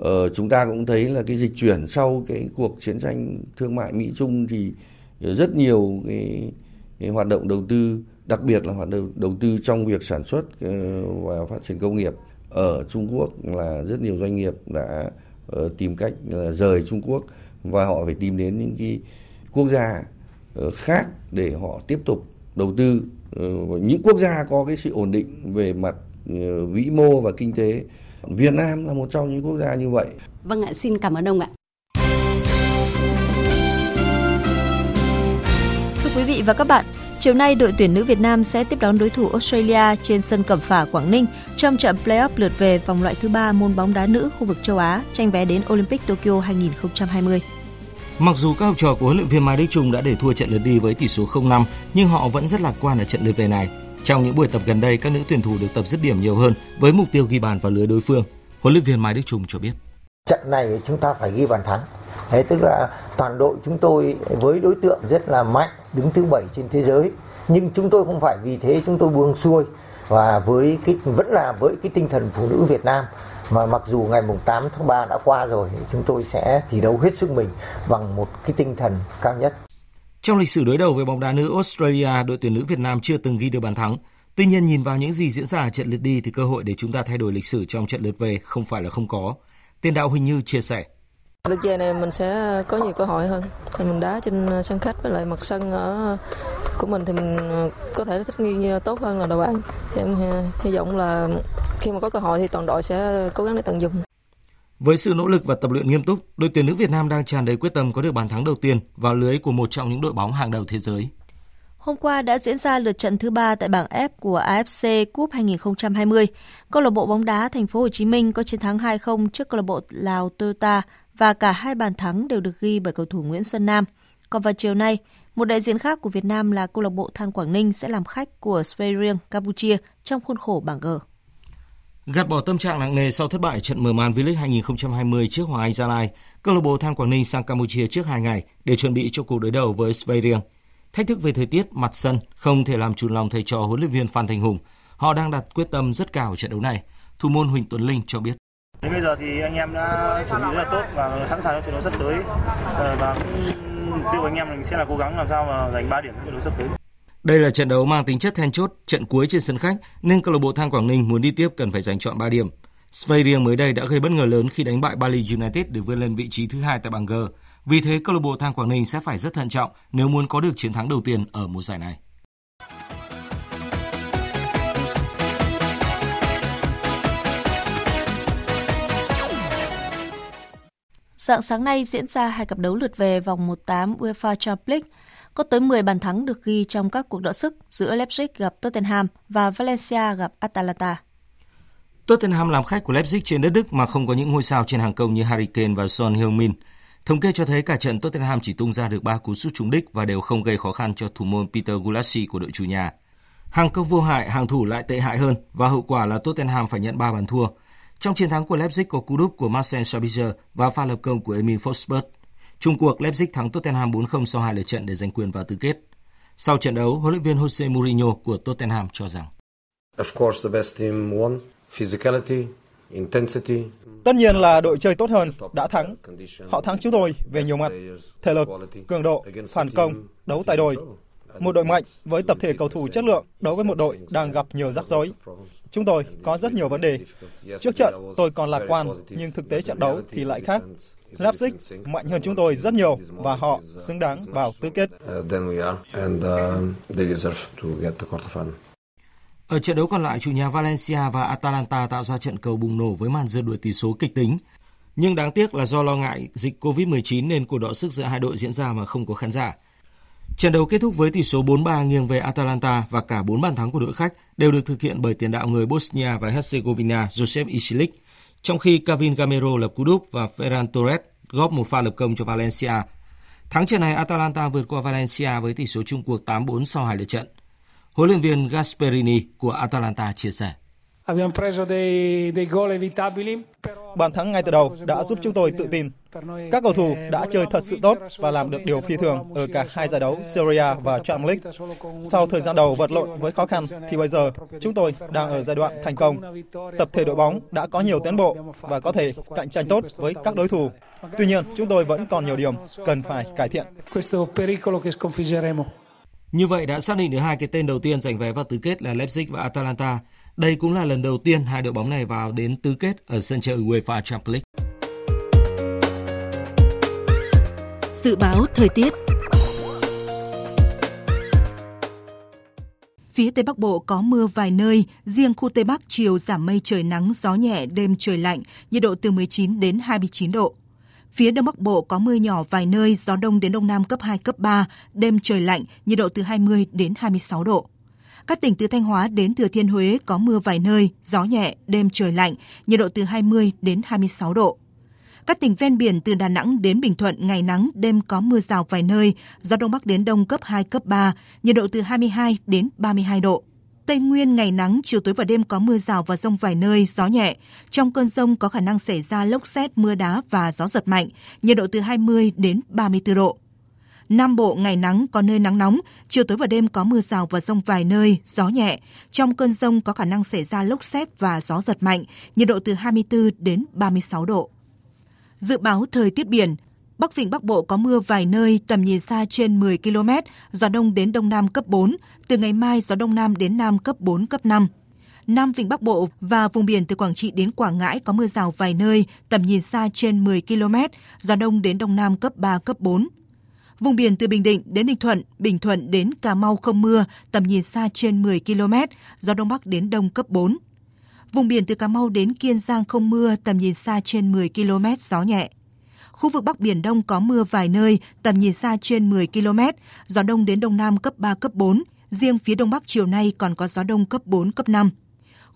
uh, chúng ta cũng thấy là cái dịch chuyển sau cái cuộc chiến tranh thương mại Mỹ Trung thì rất nhiều cái, cái hoạt động đầu tư đặc biệt là hoạt động đầu tư trong việc sản xuất ờ, và phát triển công nghiệp ở Trung Quốc là rất nhiều doanh nghiệp đã ờ, tìm cách rời Trung Quốc và họ phải tìm đến những cái quốc gia ờ, khác để họ tiếp tục đầu tư những quốc gia có cái sự ổn định về mặt vĩ mô và kinh tế Việt Nam là một trong những quốc gia như vậy. Vâng ạ, xin cảm ơn ông ạ. Vị và các bạn, chiều nay đội tuyển nữ Việt Nam sẽ tiếp đón đối thủ Australia trên sân Cẩm Phả Quảng Ninh trong trận play-off lượt về vòng loại thứ ba môn bóng đá nữ khu vực châu Á tranh vé đến Olympic Tokyo 2020. Mặc dù các học trò của huấn luyện viên Mai Đức Chung đã để thua trận lượt đi với tỷ số 0-5, nhưng họ vẫn rất lạc quan ở trận lượt về này. Trong những buổi tập gần đây, các nữ tuyển thủ được tập dứt điểm nhiều hơn với mục tiêu ghi bàn vào lưới đối phương. Huấn luyện viên Mai Đức Trung cho biết. Trận này chúng ta phải ghi bàn thắng. Thế tức là toàn đội chúng tôi với đối tượng rất là mạnh, đứng thứ bảy trên thế giới. Nhưng chúng tôi không phải vì thế chúng tôi buông xuôi và với cái vẫn là với cái tinh thần phụ nữ Việt Nam mà mặc dù ngày mùng 8 tháng 3 đã qua rồi chúng tôi sẽ thi đấu hết sức mình bằng một cái tinh thần cao nhất. Trong lịch sử đối đầu với bóng đá nữ Australia, đội tuyển nữ Việt Nam chưa từng ghi được bàn thắng. Tuy nhiên nhìn vào những gì diễn ra ở trận lượt đi thì cơ hội để chúng ta thay đổi lịch sử trong trận lượt về không phải là không có. Tiền đạo Huỳnh Như chia sẻ. Lượt về này mình sẽ có nhiều cơ hội hơn. Thì mình đá trên sân khách với lại mặt sân ở của mình thì mình có thể thích nghi tốt hơn là đội bạn. Thì em hy vọng là khi mà có cơ hội thì toàn đội sẽ cố gắng để tận dụng. Với sự nỗ lực và tập luyện nghiêm túc, đội tuyển nữ Việt Nam đang tràn đầy quyết tâm có được bàn thắng đầu tiên vào lưới của một trong những đội bóng hàng đầu thế giới. Hôm qua đã diễn ra lượt trận thứ ba tại bảng F của AFC Cup 2020. Câu lạc bộ bóng đá Thành phố Hồ Chí Minh có chiến thắng 2-0 trước câu lạc bộ Lào Toyota và cả hai bàn thắng đều được ghi bởi cầu thủ Nguyễn Xuân Nam. Còn vào chiều nay, một đại diện khác của Việt Nam là câu lạc bộ Than Quảng Ninh sẽ làm khách của Sverieng Campuchia trong khuôn khổ bảng G. Gạt bỏ tâm trạng nặng nề sau thất bại trận mở màn V-League 2020 trước Hoàng Anh Gia Lai, câu lạc bộ Than Quảng Ninh sang Campuchia trước 2 ngày để chuẩn bị cho cuộc đối đầu với Sverieng. Thách thức về thời tiết, mặt sân không thể làm chùn lòng thầy trò huấn luyện viên Phan Thành Hùng. Họ đang đặt quyết tâm rất cao ở trận đấu này. Thủ môn Huỳnh Tuấn Linh cho biết. Đến bây giờ thì anh em đã chuẩn bị rất là tốt và sẵn sàng cho trận đấu sắp tới. Ờ, và mục tiêu của anh em mình sẽ là cố gắng làm sao mà giành 3 điểm trong trận đấu sắp tới. Đây là trận đấu mang tính chất then chốt, trận cuối trên sân khách nên câu lạc bộ Than Quảng Ninh muốn đi tiếp cần phải giành chọn 3 điểm. Sverige mới đây đã gây bất ngờ lớn khi đánh bại Bali United để vươn lên vị trí thứ hai tại bảng G. Vì thế câu lạc bộ Than Quảng Ninh sẽ phải rất thận trọng nếu muốn có được chiến thắng đầu tiên ở mùa giải này. Dạng sáng nay diễn ra hai cặp đấu lượt về vòng 1/8 UEFA Champions League. Có tới 10 bàn thắng được ghi trong các cuộc đọ sức giữa Leipzig gặp Tottenham và Valencia gặp Atalanta. Tottenham làm khách của Leipzig trên đất Đức mà không có những ngôi sao trên hàng công như Harry Kane và Son Heung-min. Thống kê cho thấy cả trận Tottenham chỉ tung ra được 3 cú sút trúng đích và đều không gây khó khăn cho thủ môn Peter Gulassi của đội chủ nhà. Hàng công vô hại, hàng thủ lại tệ hại hơn và hậu quả là Tottenham phải nhận 3 bàn thua. Trong chiến thắng của Leipzig có cú đúp của Marcel Sabitzer và pha lập công của Emil Forsberg. Trung cuộc Leipzig thắng Tottenham 4-0 sau hai lượt trận để giành quyền vào tứ kết. Sau trận đấu, huấn luyện viên Jose Mourinho của Tottenham cho rằng Of course the best team won. Physicality, intensity, Tất nhiên là đội chơi tốt hơn, đã thắng. Họ thắng chúng tôi về nhiều mặt, thể lực, cường độ, phản công, đấu tại đôi. Một đội mạnh với tập thể cầu thủ chất lượng đấu với một đội đang gặp nhiều rắc rối. Chúng tôi có rất nhiều vấn đề. Trước trận tôi còn lạc quan, nhưng thực tế trận đấu thì lại khác. Leipzig mạnh hơn chúng tôi rất nhiều và họ xứng đáng vào tứ kết. Ở trận đấu còn lại, chủ nhà Valencia và Atalanta tạo ra trận cầu bùng nổ với màn rượt đuổi tỷ số kịch tính. Nhưng đáng tiếc là do lo ngại dịch Covid-19 nên cuộc đọ sức giữa hai đội diễn ra mà không có khán giả. Trận đấu kết thúc với tỷ số 4-3 nghiêng về Atalanta và cả 4 bàn thắng của đội khách đều được thực hiện bởi tiền đạo người Bosnia và Herzegovina Josep Isilic, trong khi Kevin Gamero lập cú đúp và Ferran Torres góp một pha lập công cho Valencia. Thắng trận này, Atalanta vượt qua Valencia với tỷ số chung cuộc 8-4 sau hai lượt trận. Huấn luyện viên Gasperini của Atalanta chia sẻ. Bàn thắng ngay từ đầu đã giúp chúng tôi tự tin. Các cầu thủ đã chơi thật sự tốt và làm được điều phi thường ở cả hai giải đấu Serie A và Champions League. Sau thời gian đầu vật lộn với khó khăn thì bây giờ chúng tôi đang ở giai đoạn thành công. Tập thể đội bóng đã có nhiều tiến bộ và có thể cạnh tranh tốt với các đối thủ. Tuy nhiên, chúng tôi vẫn còn nhiều điểm cần phải cải thiện. Như vậy đã xác định được hai cái tên đầu tiên giành vé vào tứ kết là Leipzig và Atalanta. Đây cũng là lần đầu tiên hai đội bóng này vào đến tứ kết ở sân chơi UEFA Champions League. Dự báo thời tiết Phía Tây Bắc Bộ có mưa vài nơi, riêng khu Tây Bắc chiều giảm mây trời nắng, gió nhẹ, đêm trời lạnh, nhiệt độ từ 19 đến 29 độ. Phía Đông Bắc Bộ có mưa nhỏ vài nơi, gió đông đến đông nam cấp 2, cấp 3, đêm trời lạnh, nhiệt độ từ 20 đến 26 độ. Các tỉnh từ Thanh Hóa đến Thừa Thiên Huế có mưa vài nơi, gió nhẹ, đêm trời lạnh, nhiệt độ từ 20 đến 26 độ. Các tỉnh ven biển từ Đà Nẵng đến Bình Thuận ngày nắng, đêm có mưa rào vài nơi, gió đông bắc đến đông cấp 2, cấp 3, nhiệt độ từ 22 đến 32 độ. Tây Nguyên ngày nắng, chiều tối và đêm có mưa rào và rông vài nơi, gió nhẹ. Trong cơn rông có khả năng xảy ra lốc xét, mưa đá và gió giật mạnh, nhiệt độ từ 20 đến 34 độ. Nam Bộ ngày nắng có nơi nắng nóng, chiều tối và đêm có mưa rào và rông vài nơi, gió nhẹ. Trong cơn rông có khả năng xảy ra lốc xét và gió giật mạnh, nhiệt độ từ 24 đến 36 độ. Dự báo thời tiết biển, Bắc Vịnh Bắc Bộ có mưa vài nơi, tầm nhìn xa trên 10 km, gió đông đến đông nam cấp 4, từ ngày mai gió đông nam đến nam cấp 4, cấp 5. Nam Vịnh Bắc Bộ và vùng biển từ Quảng Trị đến Quảng Ngãi có mưa rào vài nơi, tầm nhìn xa trên 10 km, gió đông đến đông nam cấp 3, cấp 4. Vùng biển từ Bình Định đến Ninh Thuận, Bình Thuận đến Cà Mau không mưa, tầm nhìn xa trên 10 km, gió đông bắc đến đông cấp 4. Vùng biển từ Cà Mau đến Kiên Giang không mưa, tầm nhìn xa trên 10 km, gió nhẹ. Khu vực Bắc Biển Đông có mưa vài nơi, tầm nhìn xa trên 10 km, gió đông đến đông nam cấp 3, cấp 4. Riêng phía đông bắc chiều nay còn có gió đông cấp 4, cấp 5.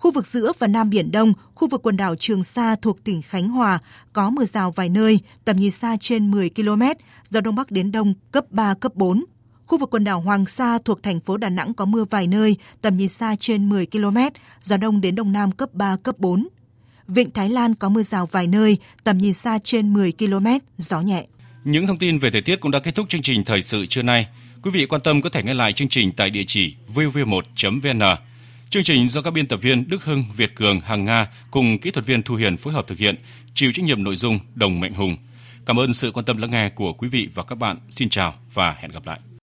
Khu vực giữa và Nam Biển Đông, khu vực quần đảo Trường Sa thuộc tỉnh Khánh Hòa có mưa rào vài nơi, tầm nhìn xa trên 10 km, gió đông bắc đến đông cấp 3, cấp 4. Khu vực quần đảo Hoàng Sa thuộc thành phố Đà Nẵng có mưa vài nơi, tầm nhìn xa trên 10 km, gió đông đến đông nam cấp 3, cấp 4. Vịnh Thái Lan có mưa rào vài nơi, tầm nhìn xa trên 10 km, gió nhẹ. Những thông tin về thời tiết cũng đã kết thúc chương trình thời sự trưa nay. Quý vị quan tâm có thể nghe lại chương trình tại địa chỉ vv1.vn. Chương trình do các biên tập viên Đức Hưng, Việt Cường, Hằng Nga cùng kỹ thuật viên Thu Hiền phối hợp thực hiện, chịu trách nhiệm nội dung Đồng Mạnh Hùng. Cảm ơn sự quan tâm lắng nghe của quý vị và các bạn. Xin chào và hẹn gặp lại.